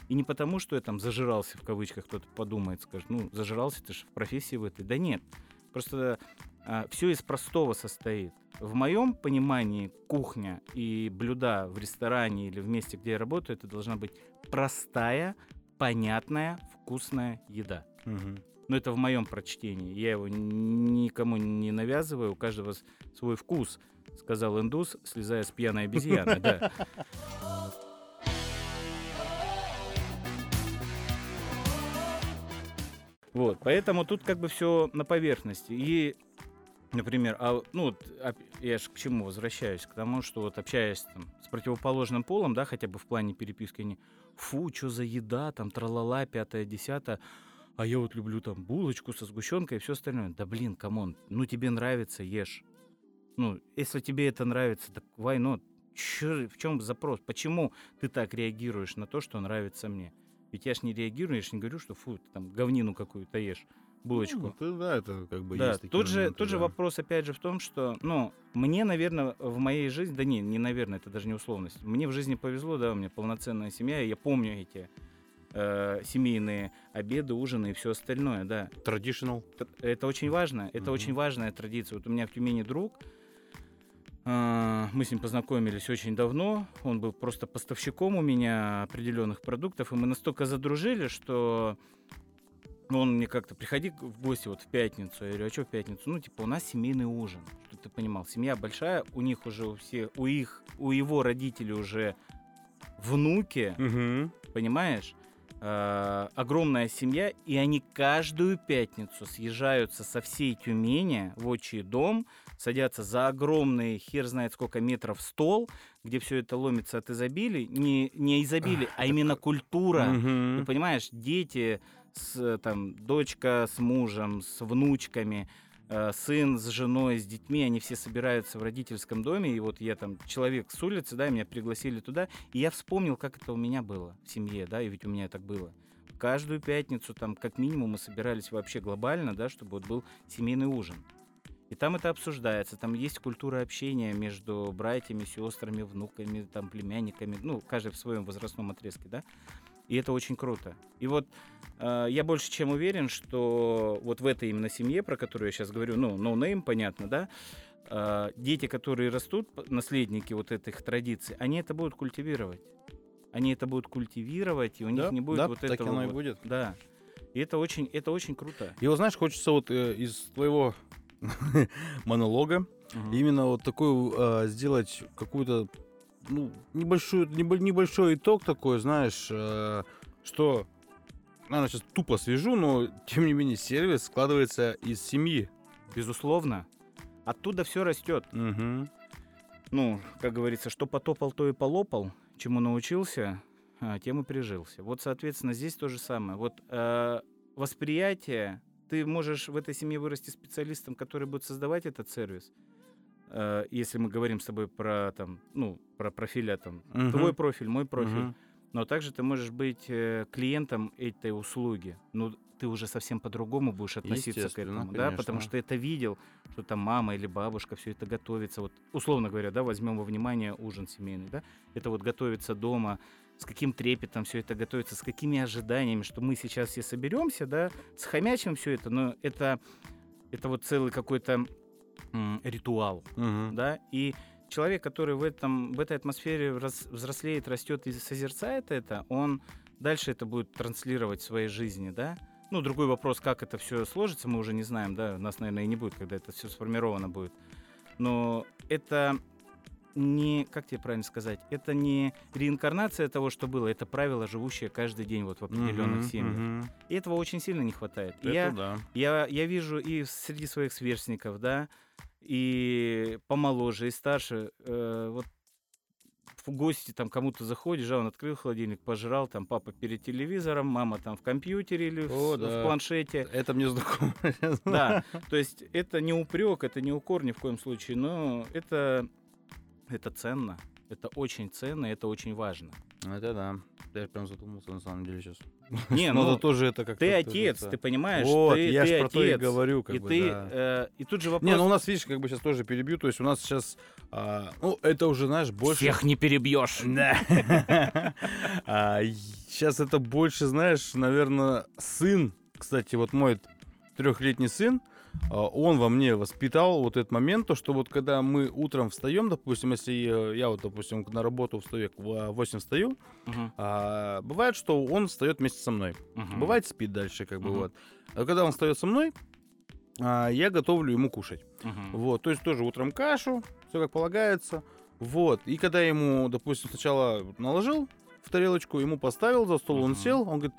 И не потому, что я там зажирался, в кавычках, кто-то подумает, скажет, ну, зажирался ты же в профессии в этой. Да нет. Просто все из простого состоит. В моем понимании кухня и блюда в ресторане или в месте, где я работаю, это должна быть простая, понятная, вкусная еда. Мгм. Но это в моем прочтении. Я его никому не навязываю, у каждого свой вкус, сказал индус, слезая с пьяной обезьяны. Да. Вот, поэтому тут как бы все на поверхности. И, например, а, ну, вот, я же к чему возвращаюсь? К тому, что вот общаясь там, с противоположным полом, да, хотя бы в плане переписки, они, фу, что за еда, там, тралала, пятое, десятое, а я вот люблю там булочку со сгущенкой и все остальное. Да блин, come on, ну тебе нравится, ешь. Ну, если тебе это нравится, так why not? Чё- в чем запрос? Почему ты так реагируешь на то, что нравится мне? Ведь я ж не реагирую, я ж не говорю, что фу, ты там говнину какую-то ешь, булочку. Ну, ты, да, это как бы Да, есть такие тут же, моменты, тут же да. вопрос опять же в том, что, ну, мне, наверное, в моей жизни, да не, не наверное, это даже не условность. Мне в жизни повезло, да, у меня полноценная семья, и я помню эти э, семейные обеды, ужины и все остальное, да. Traditional. Т- Это очень важно, это Мгм. очень важная традиция. Вот у меня в Тюмени друг, А, Мы с ним познакомились очень давно. Он был просто поставщиком у меня определенных продуктов, и мы настолько задружили, что он мне как-то приходи в гости вот в пятницу. Я говорю, а что в пятницу? Ну, типа, у нас семейный ужин. Чтобы ты понимал, семья большая, у них уже у всех, у их, у его родителей уже внуки, Мгм. понимаешь? А, огромная семья, и они каждую пятницу съезжаются со всей Тюмени в отчий дом, садятся за огромный, хер знает сколько метров стол, где все это ломится от изобилия. Не, не изобилие, а именно культура. Мгм. Ты понимаешь, дети, с, там, дочка с мужем, с внучками, э, сын с женой, с детьми, они все собираются в родительском доме, и вот я там человек с улицы, да, меня пригласили туда, и я вспомнил, как это у меня было в семье, да, и ведь у меня так было. Каждую пятницу там как минимум мы собирались вообще глобально, да, чтобы вот был семейный ужин. И там это обсуждается, там есть культура общения между братьями, сестрами, внуками, там, племянниками, ну, каждый в своем возрастном отрезке, да. И это очень круто. И вот э, я больше чем уверен, что вот в этой именно семье, про которую я сейчас говорю, ну, no name, понятно, да, э, дети, которые растут, наследники вот этих традиций, они это будут культивировать. Они это будут культивировать, и у них Да, не будет да, вот так этого оно и вот- будет. Да. И это очень, это очень круто. И вот знаешь, хочется вот э, из твоего монолога Мгм. именно вот такой э, сделать какую-то ну, небольшую, небо- небольшой итог такой, знаешь, э, что, наверное, сейчас тупо свяжу, но тем не менее сервис складывается из семьи. Безусловно. Оттуда все растет. Мгм. ну, как говорится, что потопал, то и полопал, чему научился, а, тем и прижился. Вот, соответственно, здесь то же самое. Вот э, восприятие, ты можешь в этой семье вырасти специалистом, который будет создавать этот сервис. Э, если мы говорим с тобой про там, ну, про профиля там, Мгм. твой профиль, мой профиль. Мгм. Но также ты можешь быть э, клиентом этой услуги. Ну, ты уже совсем по-другому будешь относиться к этому, да, потому конечно. что это видел, что там мама или бабушка все это готовится. Вот, условно говоря, да, возьмем во внимание ужин семейный, да, это вот готовится дома, с каким трепетом все это готовится, с какими ожиданиями, что мы сейчас все соберемся, да, схомячим все это, но это, это вот целый какой-то ритуал Мгм. да, и человек, который в, этом, в этой атмосфере рас- взрослеет, растет и созерцает это, он дальше это будет транслировать в своей жизни, да. Ну, другой вопрос, как это все сложится, мы уже не знаем, да, нас, наверное, и не будет, когда это все сформировано будет. Но это не, как тебе правильно сказать, это не реинкарнация того, что было, это правило, живущее каждый день вот в определенных Мгм, семьях. мгм. И этого очень сильно не хватает. Это я, да. я, я вижу и среди своих сверстников, да, и помоложе, и старше, э, вот в гости там кому-то заходишь, а он открыл холодильник, пожрал, там папа перед телевизором, мама там в компьютере или в, О, с- да. в планшете. Это мне знакомо. Да, то есть это не упрек, это не укор ни в коем случае, но это, это ценно, это очень ценно, это очень важно. Это да. Я прям задумался на самом деле сейчас. Не, Надо ну, тоже это как-то... ты как отец, ты понимаешь, Вот, ты, я ты про то и говорю, как и бы, ты, да. э, и тут же вопрос. Не, ну у нас, видишь, как бы сейчас тоже перебью, то есть у нас сейчас, а, ну, это уже, знаешь, больше... Всех не перебьешь. Сейчас это больше, знаешь, наверное, сын, кстати, вот мой трехлетний сын, а, он во мне воспитал вот этот момент, то, что вот когда мы утром встаем, допустим, если я, я вот, допустим, на работу встаю, в 8 встаю, Мгм, а, бывает, что он встает вместе со мной. мгм. Бывает, спит дальше, как бы Мгм. вот. А когда он встает со мной, а, я готовлю ему кушать. Мгм. Вот, то есть тоже утром кашу, все как полагается. Вот, и когда я ему, допустим, сначала наложил в тарелочку, ему поставил за стол, он Мгм. сел, он говорит,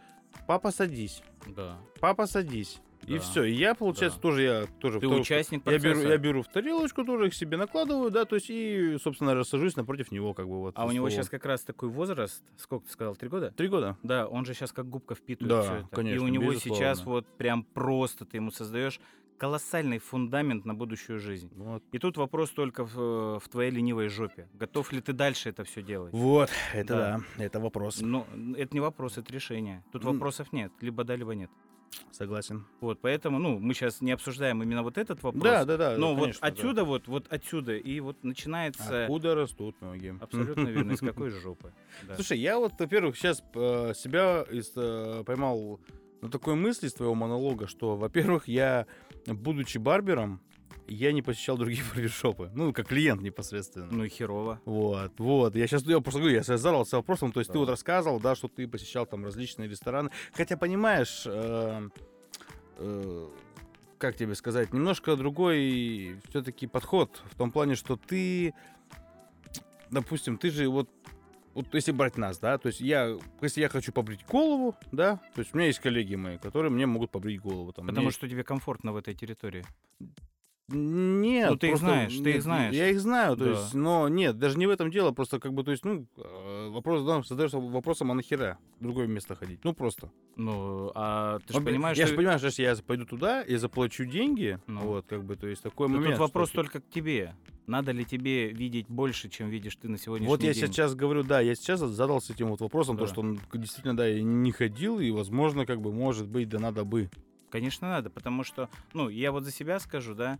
папа, садись, Да. папа, садись. И Да, все, и я, получается, да. тоже я тоже Ты в участник я процесса. беру, я беру в тарелочку, тоже их себе накладываю, да, то есть и, собственно, рассажусь напротив него, как бы вот. А у него сейчас как раз такой возраст, сколько ты сказал, три года? три года. Да, он же сейчас как губка впитывает Да, все это. конечно, И у него безусловно. сейчас вот прям просто ты ему создаешь колоссальный фундамент на будущую жизнь. Вот. И тут вопрос только в, в твоей ленивой жопе. Готов ли ты дальше это все делать? Вот, это Да. да, это вопрос. Но это не вопрос, это решение. Тут вопросов нет. Либо да, либо нет. Согласен. Вот, поэтому, ну, мы сейчас не обсуждаем именно вот этот вопрос. Да, да, да. Но да, вот конечно, да. отсюда, вот, вот отсюда, и вот начинается... Откуда растут ноги? Абсолютно верно. Из какой жопы? Да. Слушай, я вот, во-первых, сейчас себя из, э, поймал на такой мысли из твоего монолога, что, во-первых, я, будучи барбером, я не посещал другие барбершопы. Ну, как клиент непосредственно. Ну и херово. Вот, вот. Я сейчас, я просто говорю, я сейчас задался вопросом, то есть ты Да. вот рассказывал, да, что ты посещал там различные рестораны. Хотя, понимаешь, э, э, как тебе сказать, немножко другой все-таки подход в том плане, что ты, допустим, ты же вот вот если брать нас, да, то есть я, если я хочу побрить голову, да, то есть у меня есть коллеги мои, которые мне могут побрить голову. Там, Потому что тебе комфортно в этой территории. Нет, Ну, ты их просто- знаешь, ты их нет, знаешь. Я их знаю, то Да. есть, но нет, даже не в этом дело, просто как бы, то есть, ну, э, вопрос, да, задаешься вопросом, а нахера в другое место ходить? Ну, просто. Ну, а ты же Вот, понимаешь, я что... же понимаю, что я пойду туда и заплачу деньги, Ну. вот, как бы, то есть, такой момент. тут вопрос что, только к тебе. Надо ли тебе видеть больше, чем видишь ты на сегодняшний Вот я день? сейчас говорю, да, я сейчас задался этим вот вопросом, то, Да. что он действительно, да, я не ходил, и, возможно, как бы, может быть, да надо бы. Конечно, надо, потому что, ну, я вот за себя скажу, да,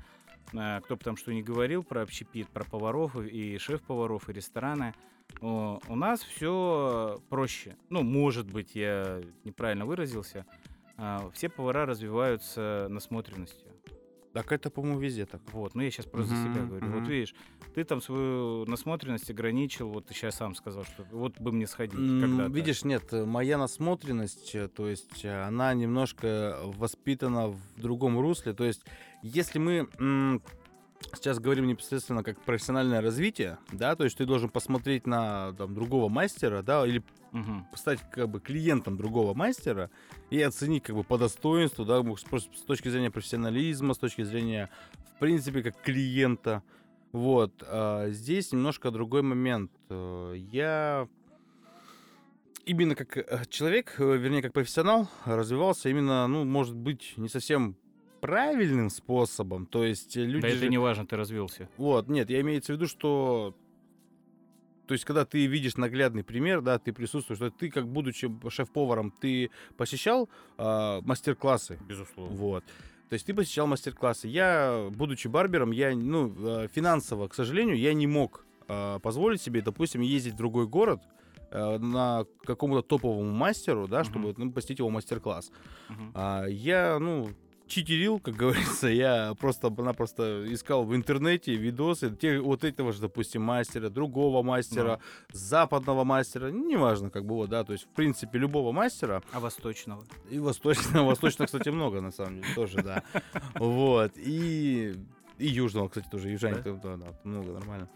э, кто бы там что ни говорил про общепит, про поваров и шеф-поваров, и рестораны, у нас все проще. Ну, может быть, я неправильно выразился. А, Все повара развиваются насмотренностью. Так это, по-моему, везде так. Вот, ну я сейчас просто за себя говорю. мгм. Вот видишь, ты там свою насмотренность ограничил, вот ты сейчас сам сказал, что вот бы мне сходить М, когда-то. Видишь, нет, э, моя насмотренность, э, то есть э, она немножко воспитана в другом русле. То есть, если мы сейчас говорим непосредственно как профессиональное развитие, да, то есть ты должен посмотреть на там, другого мастера, да, или Мгм. стать как бы клиентом другого мастера и оценить как бы по достоинству, да, с с точки зрения профессионализма, с точки зрения, в принципе, как клиента. Вот. а здесь немножко другой момент. Э, Я именно как э, человек, э, вернее, как профессионал, развивался именно, ну, может быть, не совсем правильным способом. То есть э, люди Да это же- не важно, ты развился. вот, нет, я имею в виду, что... То есть, когда ты видишь наглядный пример, да, ты присутствуешь, что ты, как будучи шеф-поваром, ты посещал а, мастер-классы. Безусловно. Вот. То есть ты посещал мастер-классы. Я, будучи барбером, я, ну, э, финансово, к сожалению, я не мог э, позволить себе, допустим, ездить в другой город э, на какому-то топовому мастеру, да, чтобы ну, посетить его мастер-класс. Мгм. А, я, ну, читерил, как говорится, я просто-напросто искал в интернете видосы те, вот этого же, допустим, мастера, другого мастера, западного мастера, неважно, как бы вот, да, то есть, в принципе, любого мастера, А восточного? и восточного, восточного, кстати, много, на самом деле, тоже, да, вот, и, и южного, кстати, тоже, южане, Да? да, да, много, нормально.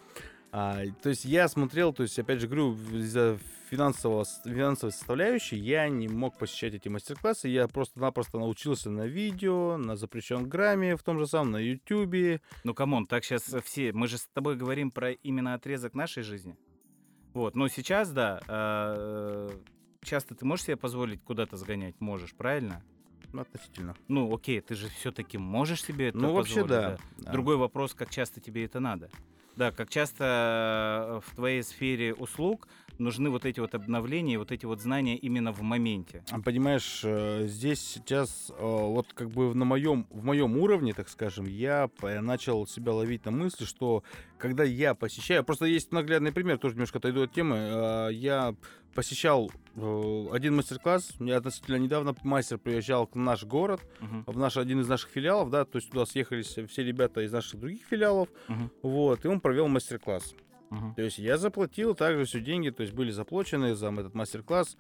А, то есть я смотрел, то есть, опять же, говорю, из-за финансового, финансовой составляющей я не мог посещать эти мастер-классы. Я просто-напросто научился на видео, на запрещенном грамме, в том же самом, на ютубе. Ну, come on, так сейчас все... Мы же с тобой говорим про именно отрезок нашей жизни. Вот, но сейчас, да, э, часто ты можешь себе позволить куда-то сгонять? Можешь, правильно? Ну, относительно. Ну, окей, ты же все-таки можешь себе это Ну, вообще, позволить, да. да. Другой вопрос, как часто тебе это надо. Да, как часто э, в твоей сфере услуг нужны вот эти вот обновления, вот эти вот знания именно в моменте. А, Понимаешь, э, здесь сейчас э, вот как бы на моем, в моем уровне, так скажем, я начал себя ловить на мысли, что когда я посещаю, просто есть наглядный пример, тоже немножко отойду от темы, э, я посещал э, один мастер-класс, я относительно недавно мастер приезжал в наш город, Мгм, в наш один из наших филиалов, да, то есть туда съехались все ребята из наших других филиалов, мгм, вот, и он провел мастер-класс. мгм. То есть я заплатил также все деньги, то есть были заплачены за этот мастер-класс.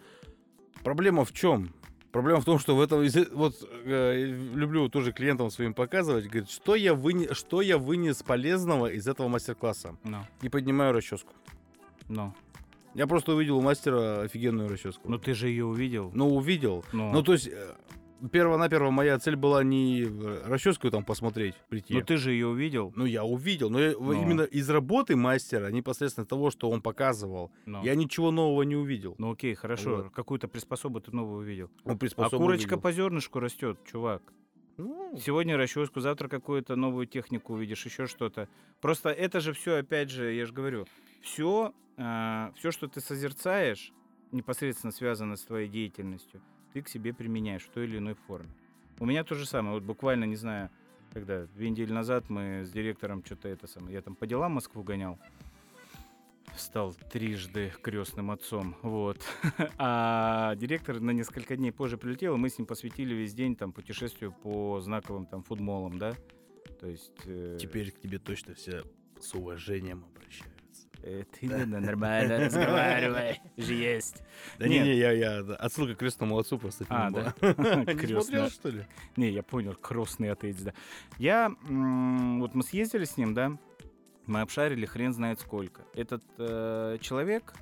Проблема в чем? Проблема в том, что в этом вот э, люблю тоже клиентам своим показывать, говорит, что я вынес, что я вынес полезного из этого мастер-класса. Ну, Не поднимаю расческу. ну. Я просто увидел у мастера офигенную расческу. Ну, ты же ее увидел. Ну, увидел. Ну, Ну, то есть, э, перво-наперво моя цель была не э, расческу там посмотреть, прийти. ну, ты же ее увидел. Ну, я увидел, но я- Ну. именно из работы мастера, непосредственно того, что он показывал, Ну. я ничего нового не увидел. Ну окей, хорошо. Вот. Какую-то приспособу ты новую увидел. Он А приспособу курочка увидел. по зернышку растет, чувак. Ну, Сегодня расческу, завтра какую-то новую технику увидишь, еще что-то. Просто это же все, опять же, я же говорю, все, все, что ты созерцаешь, непосредственно связано с твоей деятельностью, ты к себе применяешь в той или иной форме. У меня то же самое. Вот буквально, не знаю, когда две недели назад мы с директором что-то это самое, я там по делам Москву гонял, стал трижды крестным отцом, вот. А директор на несколько дней позже прилетел, и мы с ним посвятили весь день там путешествию по знаковым там футболам, да. То есть... э, Теперь к тебе точно все с уважением. Э, ты ну, нормально разговаривай, же есть. Да Нет. не-не, я, я отсылка к крестному отцу просто А, да. Не Крестный смотрел, что ли? Не, я понял, крестный отец, да. Я, вот мы съездили с ним, да, мы обшарили хрен знает сколько. Этот э, человек,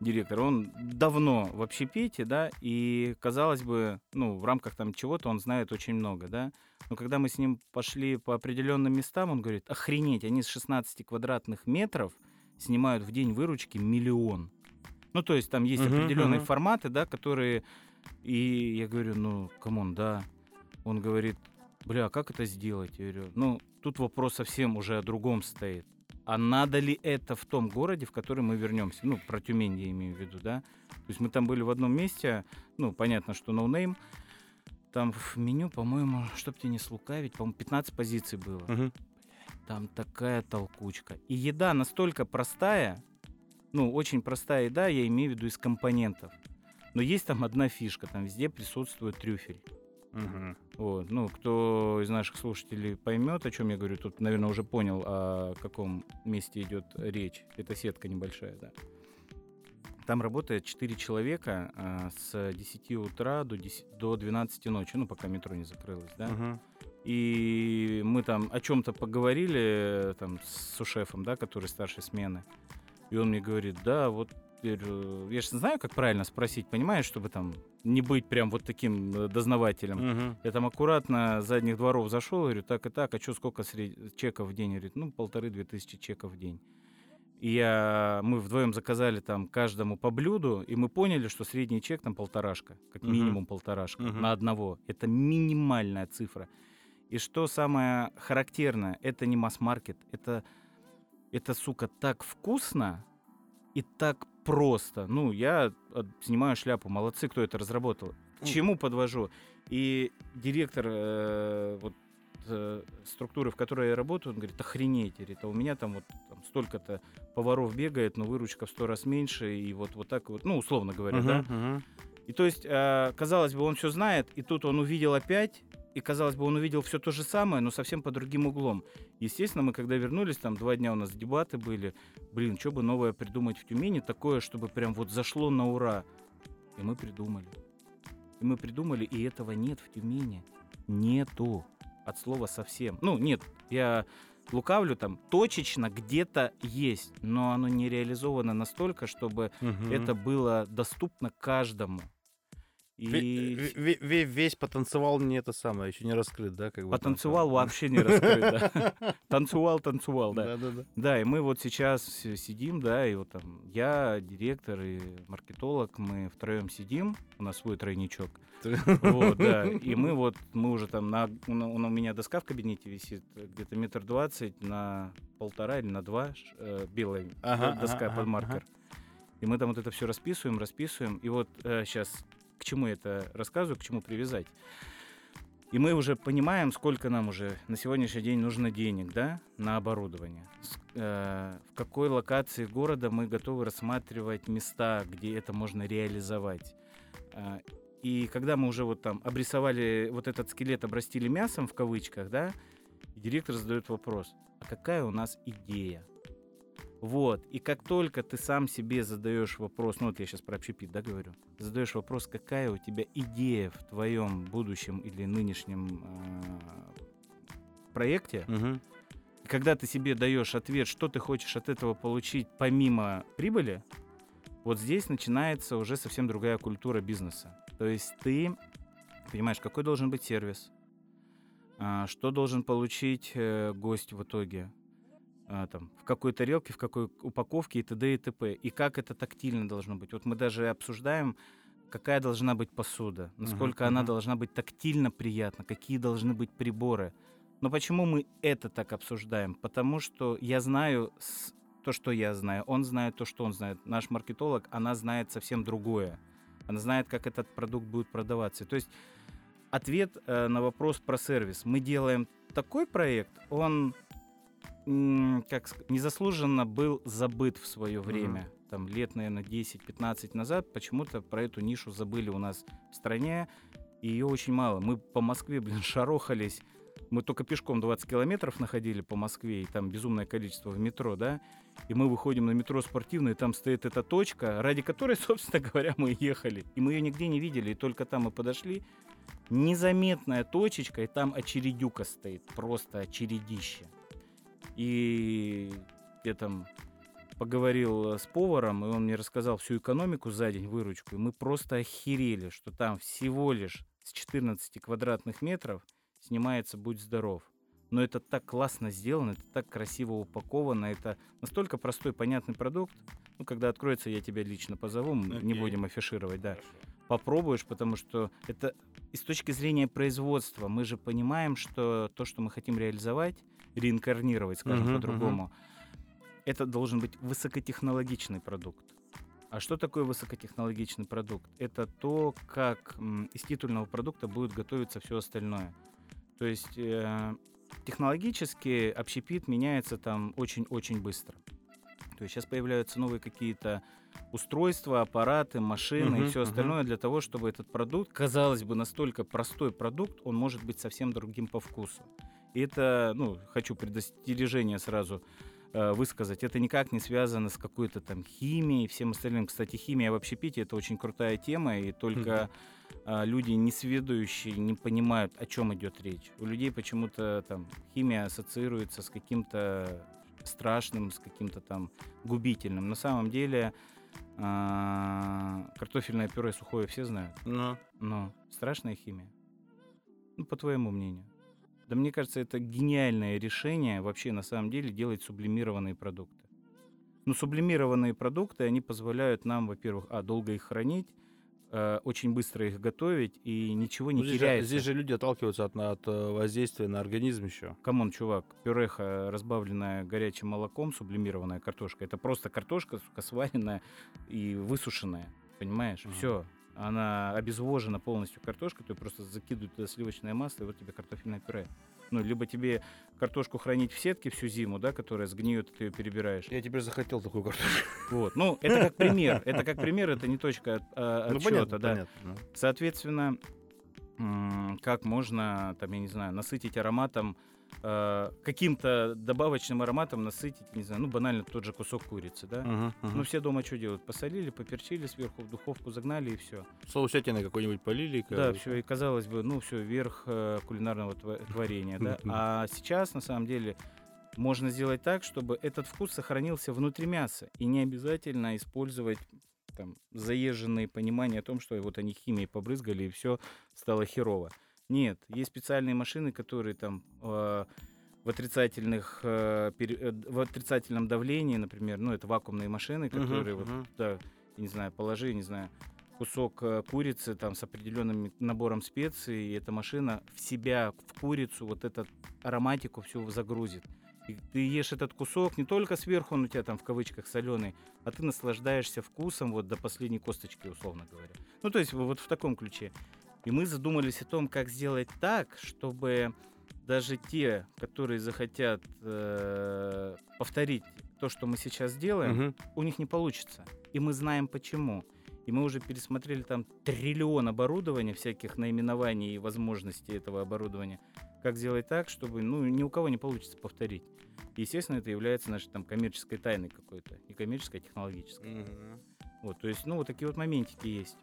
директор, он давно в общепите, да, и, казалось бы, ну, в рамках там чего-то он знает очень много, да. Но когда мы с ним пошли по определенным местам, он говорит, охренеть, они с 16 квадратных метров снимают в день выручки миллион. Ну, то есть там есть Мгм, определенные мгм. форматы, да, которые... И я говорю, ну, come on, да. Он говорит, бля, а как это сделать? Я говорю, ну, тут вопрос совсем уже о другом стоит. А надо ли это в том городе, в который мы вернемся? Ну, про Тюмень я имею в виду, да? То есть мы там были в одном месте, ну, понятно, что no name. Там в меню, по-моему, чтоб тебе не слукавить, по-моему, 15 позиций было. Мгм. Там такая толкучка. И еда настолько простая, ну, очень простая еда, я имею в виду из компонентов. Но есть там одна фишка, там везде присутствует трюфель. Мгм. Вот. Ну, кто из наших слушателей поймет, о чем я говорю, тут, наверное, уже понял, о каком месте идет речь. Это сетка небольшая, да. Там работает 4 человека а, с 10 утра до, 10 до 12 ночи, ну, пока метро не закрылось, да. Мгм. И мы там о чем-то поговорили э, там с сушефом, да, который старшей смены. И он мне говорит, да, вот я говорю, я же знаю, как правильно спросить, понимаешь, чтобы там не быть прям вот таким э, дознавателем. Мгм. Я там аккуратно с задних дворов зашел, говорю, так и так, а что, сколько сред- чеков в день? Говорит, ну, полторы-две тысячи чеков в день. И я, мы вдвоем заказали там каждому по блюду, и мы поняли, что средний чек там полторашка, как Мгм. минимум полторашка Мгм. на одного. Это минимальная цифра. И что самое характерное, это не масс-маркет, это, это, сука, так вкусно и так просто. Ну, я э, снимаю шляпу, молодцы, кто это разработал. К чему подвожу? И директор э, вот, э, структуры, в которой я работаю, он говорит, охренеть, говорит, а у меня там вот там столько-то поваров бегает, но выручка в сто раз меньше, и вот, вот так вот, ну, условно говоря, да. Мгм, мгм. И то есть, э, казалось бы, он все знает, и тут он увидел опять, и казалось бы, он увидел все то же самое, но совсем по другим углом. Естественно, мы когда вернулись, там два дня у нас дебаты были, блин, что бы новое придумать в Тюмени, такое, чтобы прям вот зашло на ура. И мы придумали. И мы придумали, и этого нет в Тюмени. Нету. От слова совсем. Ну, нет, я лукавлю там, точечно где-то есть, но оно не реализовано настолько, чтобы Мгм. это было доступно каждому. И ве- ве- ве- Весь потанцевал не это самое, еще не раскрыт, да? Как бы потанцевал вообще не раскрыт, да. Танцевал, танцевал, да. Да, и мы вот сейчас сидим, да, и вот там я, директор и маркетолог, мы втроем сидим, у нас свой тройничок. Вот, да. И мы вот, мы уже там, на, у меня доска в кабинете висит э, где-то метр двадцать на полтора или на два, э, белая доска под маркер. И мы там вот это все расписываем, расписываем. И вот сейчас к чему это рассказываю, к чему привязать. И мы уже понимаем, сколько нам уже на сегодняшний день нужно денег, да, на оборудование. Э, в какой локации города мы готовы рассматривать места, где это можно реализовать. А, И когда мы уже вот там обрисовали вот этот скелет, обрастили мясом в кавычках, да, директор задает вопрос, а какая у нас идея? Вот, и как только ты сам себе задаешь вопрос, ну вот я сейчас про общепит, да, говорю, задаешь вопрос, какая у тебя идея в твоем будущем или нынешнем э, проекте, Мгм. и когда ты себе даешь ответ, что ты хочешь от этого получить помимо прибыли, вот здесь начинается уже совсем другая культура бизнеса. То есть ты понимаешь, какой должен быть сервис, а, что должен получить э, гость в итоге, там, в какой тарелке, в какой упаковке и т.д. и т.п. И как это тактильно должно быть. Вот мы даже обсуждаем, какая должна быть посуда, насколько она мгм. должна быть тактильно приятна, какие должны быть приборы. Но почему мы это так обсуждаем? Потому что я знаю то, что я знаю, он знает то, что он знает. Наш маркетолог, она знает совсем другое. Она знает, как этот продукт будет продаваться. То есть ответ э, на вопрос про сервис. Мы делаем такой проект, он как незаслуженно был забыт в свое время. Там лет, наверное, 10-15 назад почему-то про эту нишу забыли у нас в стране. И ее очень мало. Мы по Москве, блин, шарохались Мы только пешком 20 километров находили по Москве, и там безумное количество в метро, да, и мы выходим на метро спортивное, и там стоит эта точка, ради которой, собственно говоря, мы ехали. И мы ее нигде не видели, и только там мы подошли. Незаметная точечка, и там очередюка стоит, просто очередище. И я там поговорил э, с поваром, и он мне рассказал всю экономику за день, выручку, и мы просто охерели, что там всего лишь с 14 квадратных метров снимается «Будь здоров». Но это так классно сделано, это так красиво упаковано, это настолько простой, понятный продукт. Ну, когда откроется, я тебя лично позову, м, не будем афишировать, да. Попробуешь, потому что это и с точки зрения производства мы же понимаем, что то, что мы хотим реализовать, реинкарнировать, скажем Мгм, по-другому, это должен быть высокотехнологичный продукт. А что такое высокотехнологичный продукт? Это то, как из титульного продукта будет готовиться все остальное. То есть э, технологически общепит меняется там очень-очень быстро. То есть сейчас появляются новые какие-то устройства, аппараты, машины и Мгм, все остальное для того, чтобы этот продукт, казалось бы, настолько простой продукт, он может быть совсем другим по вкусу. Это, ну, хочу предостережение сразу э, высказать. Это никак не связано с какой-то там химией и всем остальным. Кстати, химия в общепите это очень крутая тема, и только а, люди несведущие не понимают, о чем идет речь. У людей почему-то там химия ассоциируется с каким-то страшным, с каким-то там губительным. На самом деле а, картофельное пюре сухое все знают, Ну, но страшная химия. Ну, по твоему мнению. Да мне кажется, это гениальное решение вообще на самом деле делать сублимированные продукты. Ну, сублимированные продукты, они позволяют нам, во-первых, а, долго их хранить, э, очень быстро их готовить, и ничего не ну, здесь, же, теряется. здесь же люди отталкиваются от, от э, воздействия на организм еще. Come on, чувак, пюреха, разбавленная горячим молоком, сублимированная картошка, это просто картошка, сука, сваренная и высушенная, понимаешь? Ага. Все, она обезвожена полностью картошка, ты просто закидывают туда сливочное масло, и вот тебе картофельное пюре. Ну, либо тебе картошку хранить в сетке всю зиму, да, которая сгниет, ты ее перебираешь. Я теперь захотел такую картошку. Вот. Ну, это как пример. Это как пример, это не точка а, Ну, отсчета, понятно, да. понятно. ну. Соответственно, как можно, там, я не знаю, насытить ароматом, э, каким-то добавочным ароматом насытить, не знаю, ну, банально тот же кусок курицы, да? Мгм, мгм. Ну, все дома что делают? Посолили, поперчили сверху, в духовку загнали и все. Соусятиной какой-нибудь полили. Да, все, и казалось бы, ну, все, верх э, кулинарного творения, да? А сейчас, на самом деле, можно сделать так, чтобы этот вкус сохранился внутри мяса, и не обязательно использовать там заезженные понимания о том, что вот они химией побрызгали, и все стало херово. Нет, есть специальные машины, которые там э, в отрицательных э, пере- э, в отрицательном давлении, например, ну это вакуумные машины, которые вот мгм. да, я не знаю, положи, не знаю, кусок э, курицы там с определенным набором специй, и эта машина в себя, в курицу, вот эту ароматику всю загрузит. И ты ешь этот кусок, не только сверху он у тебя там в кавычках соленый, а ты наслаждаешься вкусом вот до последней косточки, условно говоря. Ну, то есть вот в таком ключе. И мы задумались о том, как сделать так, чтобы даже те, которые захотят э, повторить то, что мы сейчас делаем, Мгм. у них не получится. И мы знаем почему. И мы уже пересмотрели там триллион оборудования, всяких наименований и возможностей этого оборудования. Как сделать так, чтобы ну, ни у кого не получится повторить. И, естественно, это является нашей там коммерческой тайной какой-то. И коммерческой, и технологической. Мгм. Вот, то есть, ну, вот такие вот моментики есть.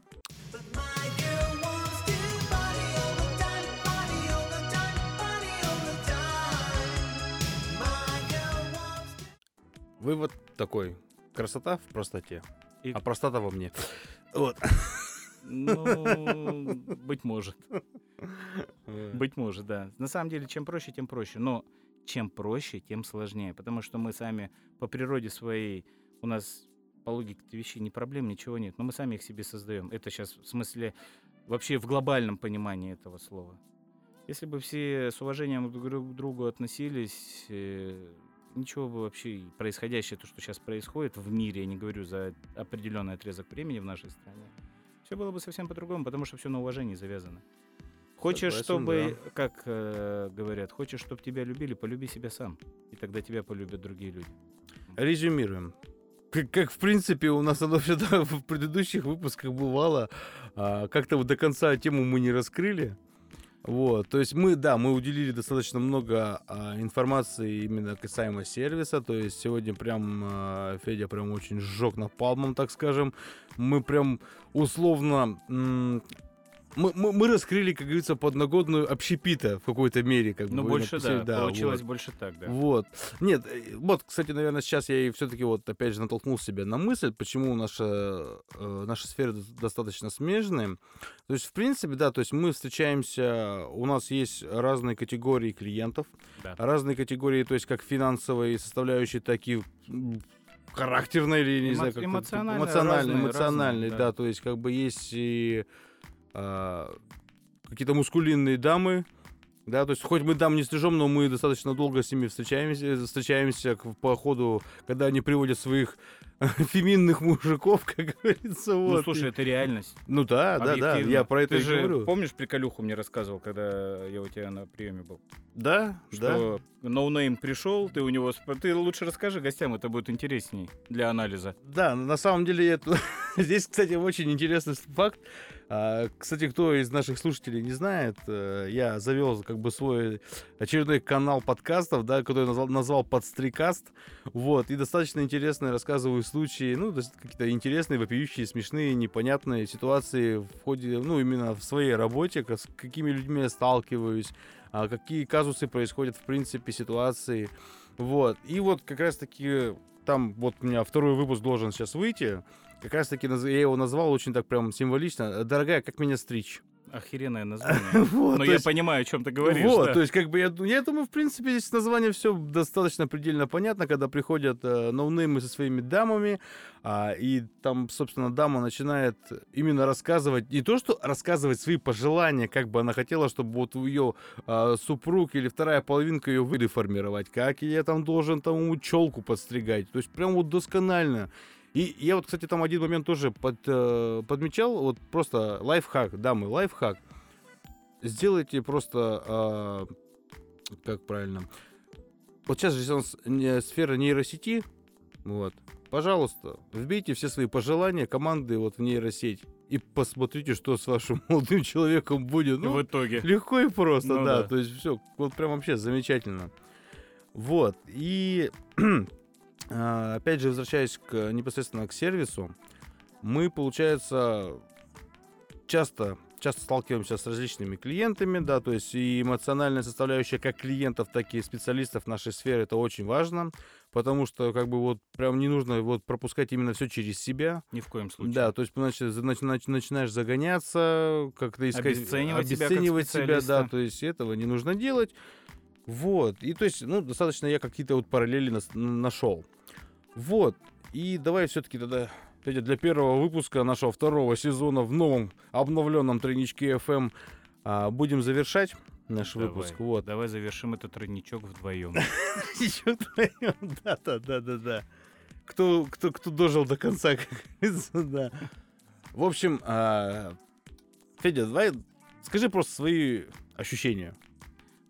Вывод такой. Красота в простоте, И- а простота во мне. Вот. Ну, быть может. Быть может, да. На самом деле, чем проще, тем проще. Но чем проще, тем сложнее. Потому что мы сами по природе своей, у нас по логике вещей ни проблем, ничего нет. Но мы сами их себе создаем. Это сейчас в смысле вообще в глобальном понимании этого слова. Если бы все с уважением друг к другу относились, э, ничего бы вообще происходящее, то, что сейчас происходит в мире, я не говорю за определенный отрезок времени в нашей стране, все было бы совсем по-другому, потому что все на уважении завязано. Хочешь, Согласен, чтобы, как э, говорят, хочешь, чтобы тебя любили, полюби себя сам. И тогда тебя полюбят другие люди. Резюмируем. Как, как, в принципе, у нас оно всегда в предыдущих выпусках бывало. а, как-то вот до конца тему мы не раскрыли. Вот, то есть мы, да, мы уделили достаточно много а, информации именно касаемо сервиса, то есть сегодня прям а, Федя прям очень сжег напалмом, так скажем. Мы прям условно... мы, мы, мы раскрыли, как говорится, подноготную общепита в какой-то мере. Как Ну, бы, больше, написали, да, получилось вот. больше так, да. Вот. Нет, э, вот, кстати, наверное, сейчас я и все-таки вот опять же натолкнул себя на мысль, почему наша, э, наша сфера д- достаточно смежная. То есть, в принципе, да, то есть мы встречаемся, у нас есть разные категории клиентов, Да. разные категории, то есть как финансовые составляющие, так и м, характерные или, не Эмо- знаю, как эмоциональные, эмоциональные, разные, эмоциональные, разные, да. да. то есть как бы есть и а, какие-то мускулинные дамы, да, то есть хоть мы дам не стрижем, но мы достаточно долго с ними встречаемся, встречаемся по ходу, когда они приводят своих феминных мужиков, как говорится, вот. Ну, слушай, это реальность. Ну да, да, да, я про это Ты и же говорю. помнишь приколюху мне рассказывал, когда я у тебя на приеме был? Да, да. Что no name пришел, ты у него... Ты лучше расскажи гостям, это будет интересней для анализа. Да, на самом деле это... здесь, кстати, очень интересный факт. А, Кстати, кто из наших слушателей не знает, э, я завел как бы свой очередной канал подкастов, да, который назвал, назвал Подстрикаст. Вот, и достаточно интересные рассказываю случаи, ну, какие-то интересные, вопиющие, смешные, непонятные ситуации в ходе, ну, именно в своей работе, с какими людьми я сталкиваюсь, а, какие казусы происходят, в принципе, ситуации. Вот, и вот как раз-таки там вот у меня второй выпуск должен сейчас выйти. Как раз таки наз- я его назвал очень так прям символично. Дорогая, как меня стричь? Охеренное название. Вот, Но я есть- понимаю, о чем ты говоришь. вот, да. то есть, как бы я, я думаю, в принципе, здесь название все достаточно предельно понятно, когда приходят э, ноунеймы со своими дамами, а, и там, собственно, дама начинает именно рассказывать, не то, что рассказывать свои пожелания, как бы она хотела, чтобы вот ее а, супруг или вторая половинка ее выли формировать, как я там должен там челку подстригать, то есть прям вот досконально. И я вот, кстати, там один момент тоже под, э, подмечал, вот просто лайфхак, дамы, лайфхак. Сделайте просто, а, как правильно, вот сейчас же сфера нейросети, вот, пожалуйста, вбейте все свои пожелания, команды вот в нейросеть и посмотрите, что с вашим молодым человеком будет. Ну, в итоге. Легко и просто, Ну да. да. То есть все, вот прям вообще замечательно. Вот. И опять же, возвращаясь к, непосредственно к сервису, мы, получается, часто, часто сталкиваемся с различными клиентами, да, то есть и эмоциональная составляющая как клиентов, так и специалистов нашей сферы это очень важно, потому что как бы вот прям не нужно вот пропускать именно все через себя, Ни в коем случае. да, то есть значит, за- нач- нач- начинаешь загоняться, как-то искать, Обесценивать себя обесценивать себя, да, специалиста. то есть этого не нужно делать. Вот, и то есть, ну, достаточно я какие-то вот параллели нас- нашел. Вот, и давай все-таки тогда, для первого выпуска нашего второго сезона в новом обновленном тройничке FM а, будем завершать наш Давай, выпуск. Вот. Давай завершим этот тройничок вдвоем. Ещё вдвоём, Да, да, да, да. Кто, кто, кто дожил до конца, как говорится, да. В общем, а, Федя, давай скажи просто свои ощущения.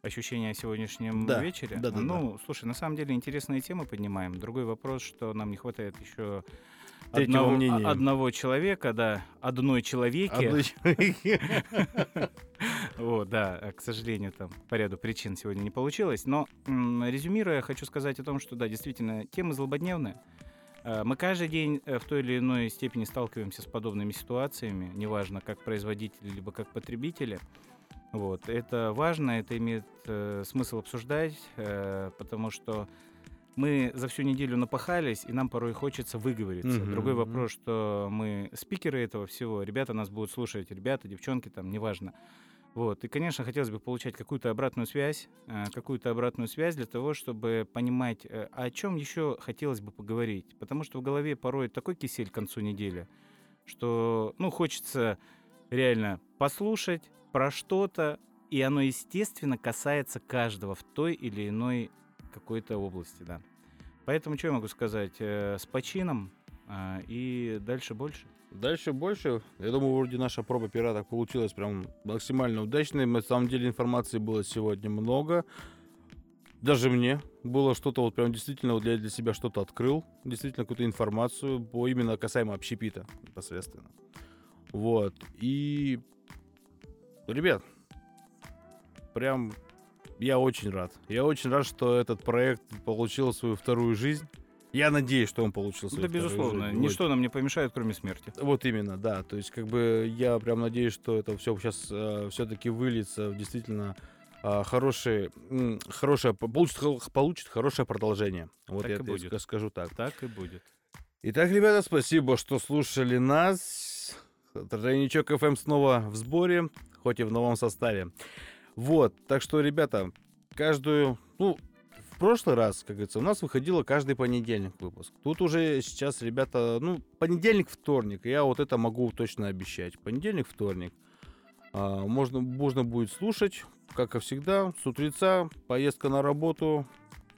Ощущения о сегодняшнем Да, вечере? да, да, ну, слушай, на самом деле интересные темы поднимаем. Другой вопрос, что нам не хватает еще Третьего одного, мнения. одного человека, да, одной человеки. Одной человеке. Вот, да, э, к сожалению, там по ряду причин сегодня не получилось. Но резюмируя, хочу сказать о том, что да, действительно, тема злободневная. Э, Мы каждый день э, в той или иной степени сталкиваемся с подобными ситуациями, неважно, как производители, либо как потребители. Вот. Это важно, это имеет э, смысл обсуждать, э, потому что мы за всю неделю напахались, и нам порой хочется выговориться. Мгм, Другой вопрос, что мы спикеры этого всего, ребята нас будут слушать, ребята, девчонки, там, неважно. Вот. И, конечно, хотелось бы получать какую-то обратную связь, э, какую-то обратную связь для того, чтобы понимать, э, о чем еще хотелось бы поговорить. Потому что в голове порой такой кисель к концу недели, что, ну, хочется реально послушать про что-то, и оно, естественно, касается каждого в той или иной какой-то области, да. Поэтому что я могу сказать? Э, с почином а, и дальше больше. Дальше больше. Я думаю, вроде наша проба пера так получилась прям максимально удачной. На самом деле информации было сегодня много. Даже мне было что-то вот прям действительно вот я для себя что-то открыл. Действительно какую-то информацию по именно касаемо общепита непосредственно. Вот. И, ребят, прям я очень рад. Я очень рад, что этот проект получил свою вторую жизнь. Я надеюсь, что он получил свою Да, безусловно. жизнь. Ничто нам не помешает, кроме смерти. Вот, именно, да. То есть, как бы я прям надеюсь, что это все сейчас все-таки выльется в действительно а, хорошее, м, хорошее, по- получит, получит хорошее продолжение. Вот Так я и будет. ска- скажу так. Так и будет. Итак, ребята, спасибо, что слушали нас. Тройничок FM снова в сборе, хоть и в новом составе. Вот, так что, ребята, каждую, ну, в прошлый раз, как говорится, у нас выходило каждый понедельник выпуск. Тут уже сейчас, ребята, ну, понедельник, вторник, я вот это могу точно обещать. Понедельник, вторник. А, можно, можно будет слушать, как и всегда, с утреца, поездка на работу,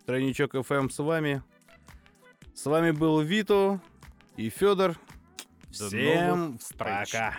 Тройничок FM с вами. С вами был Вито и Федор. До Всем пока.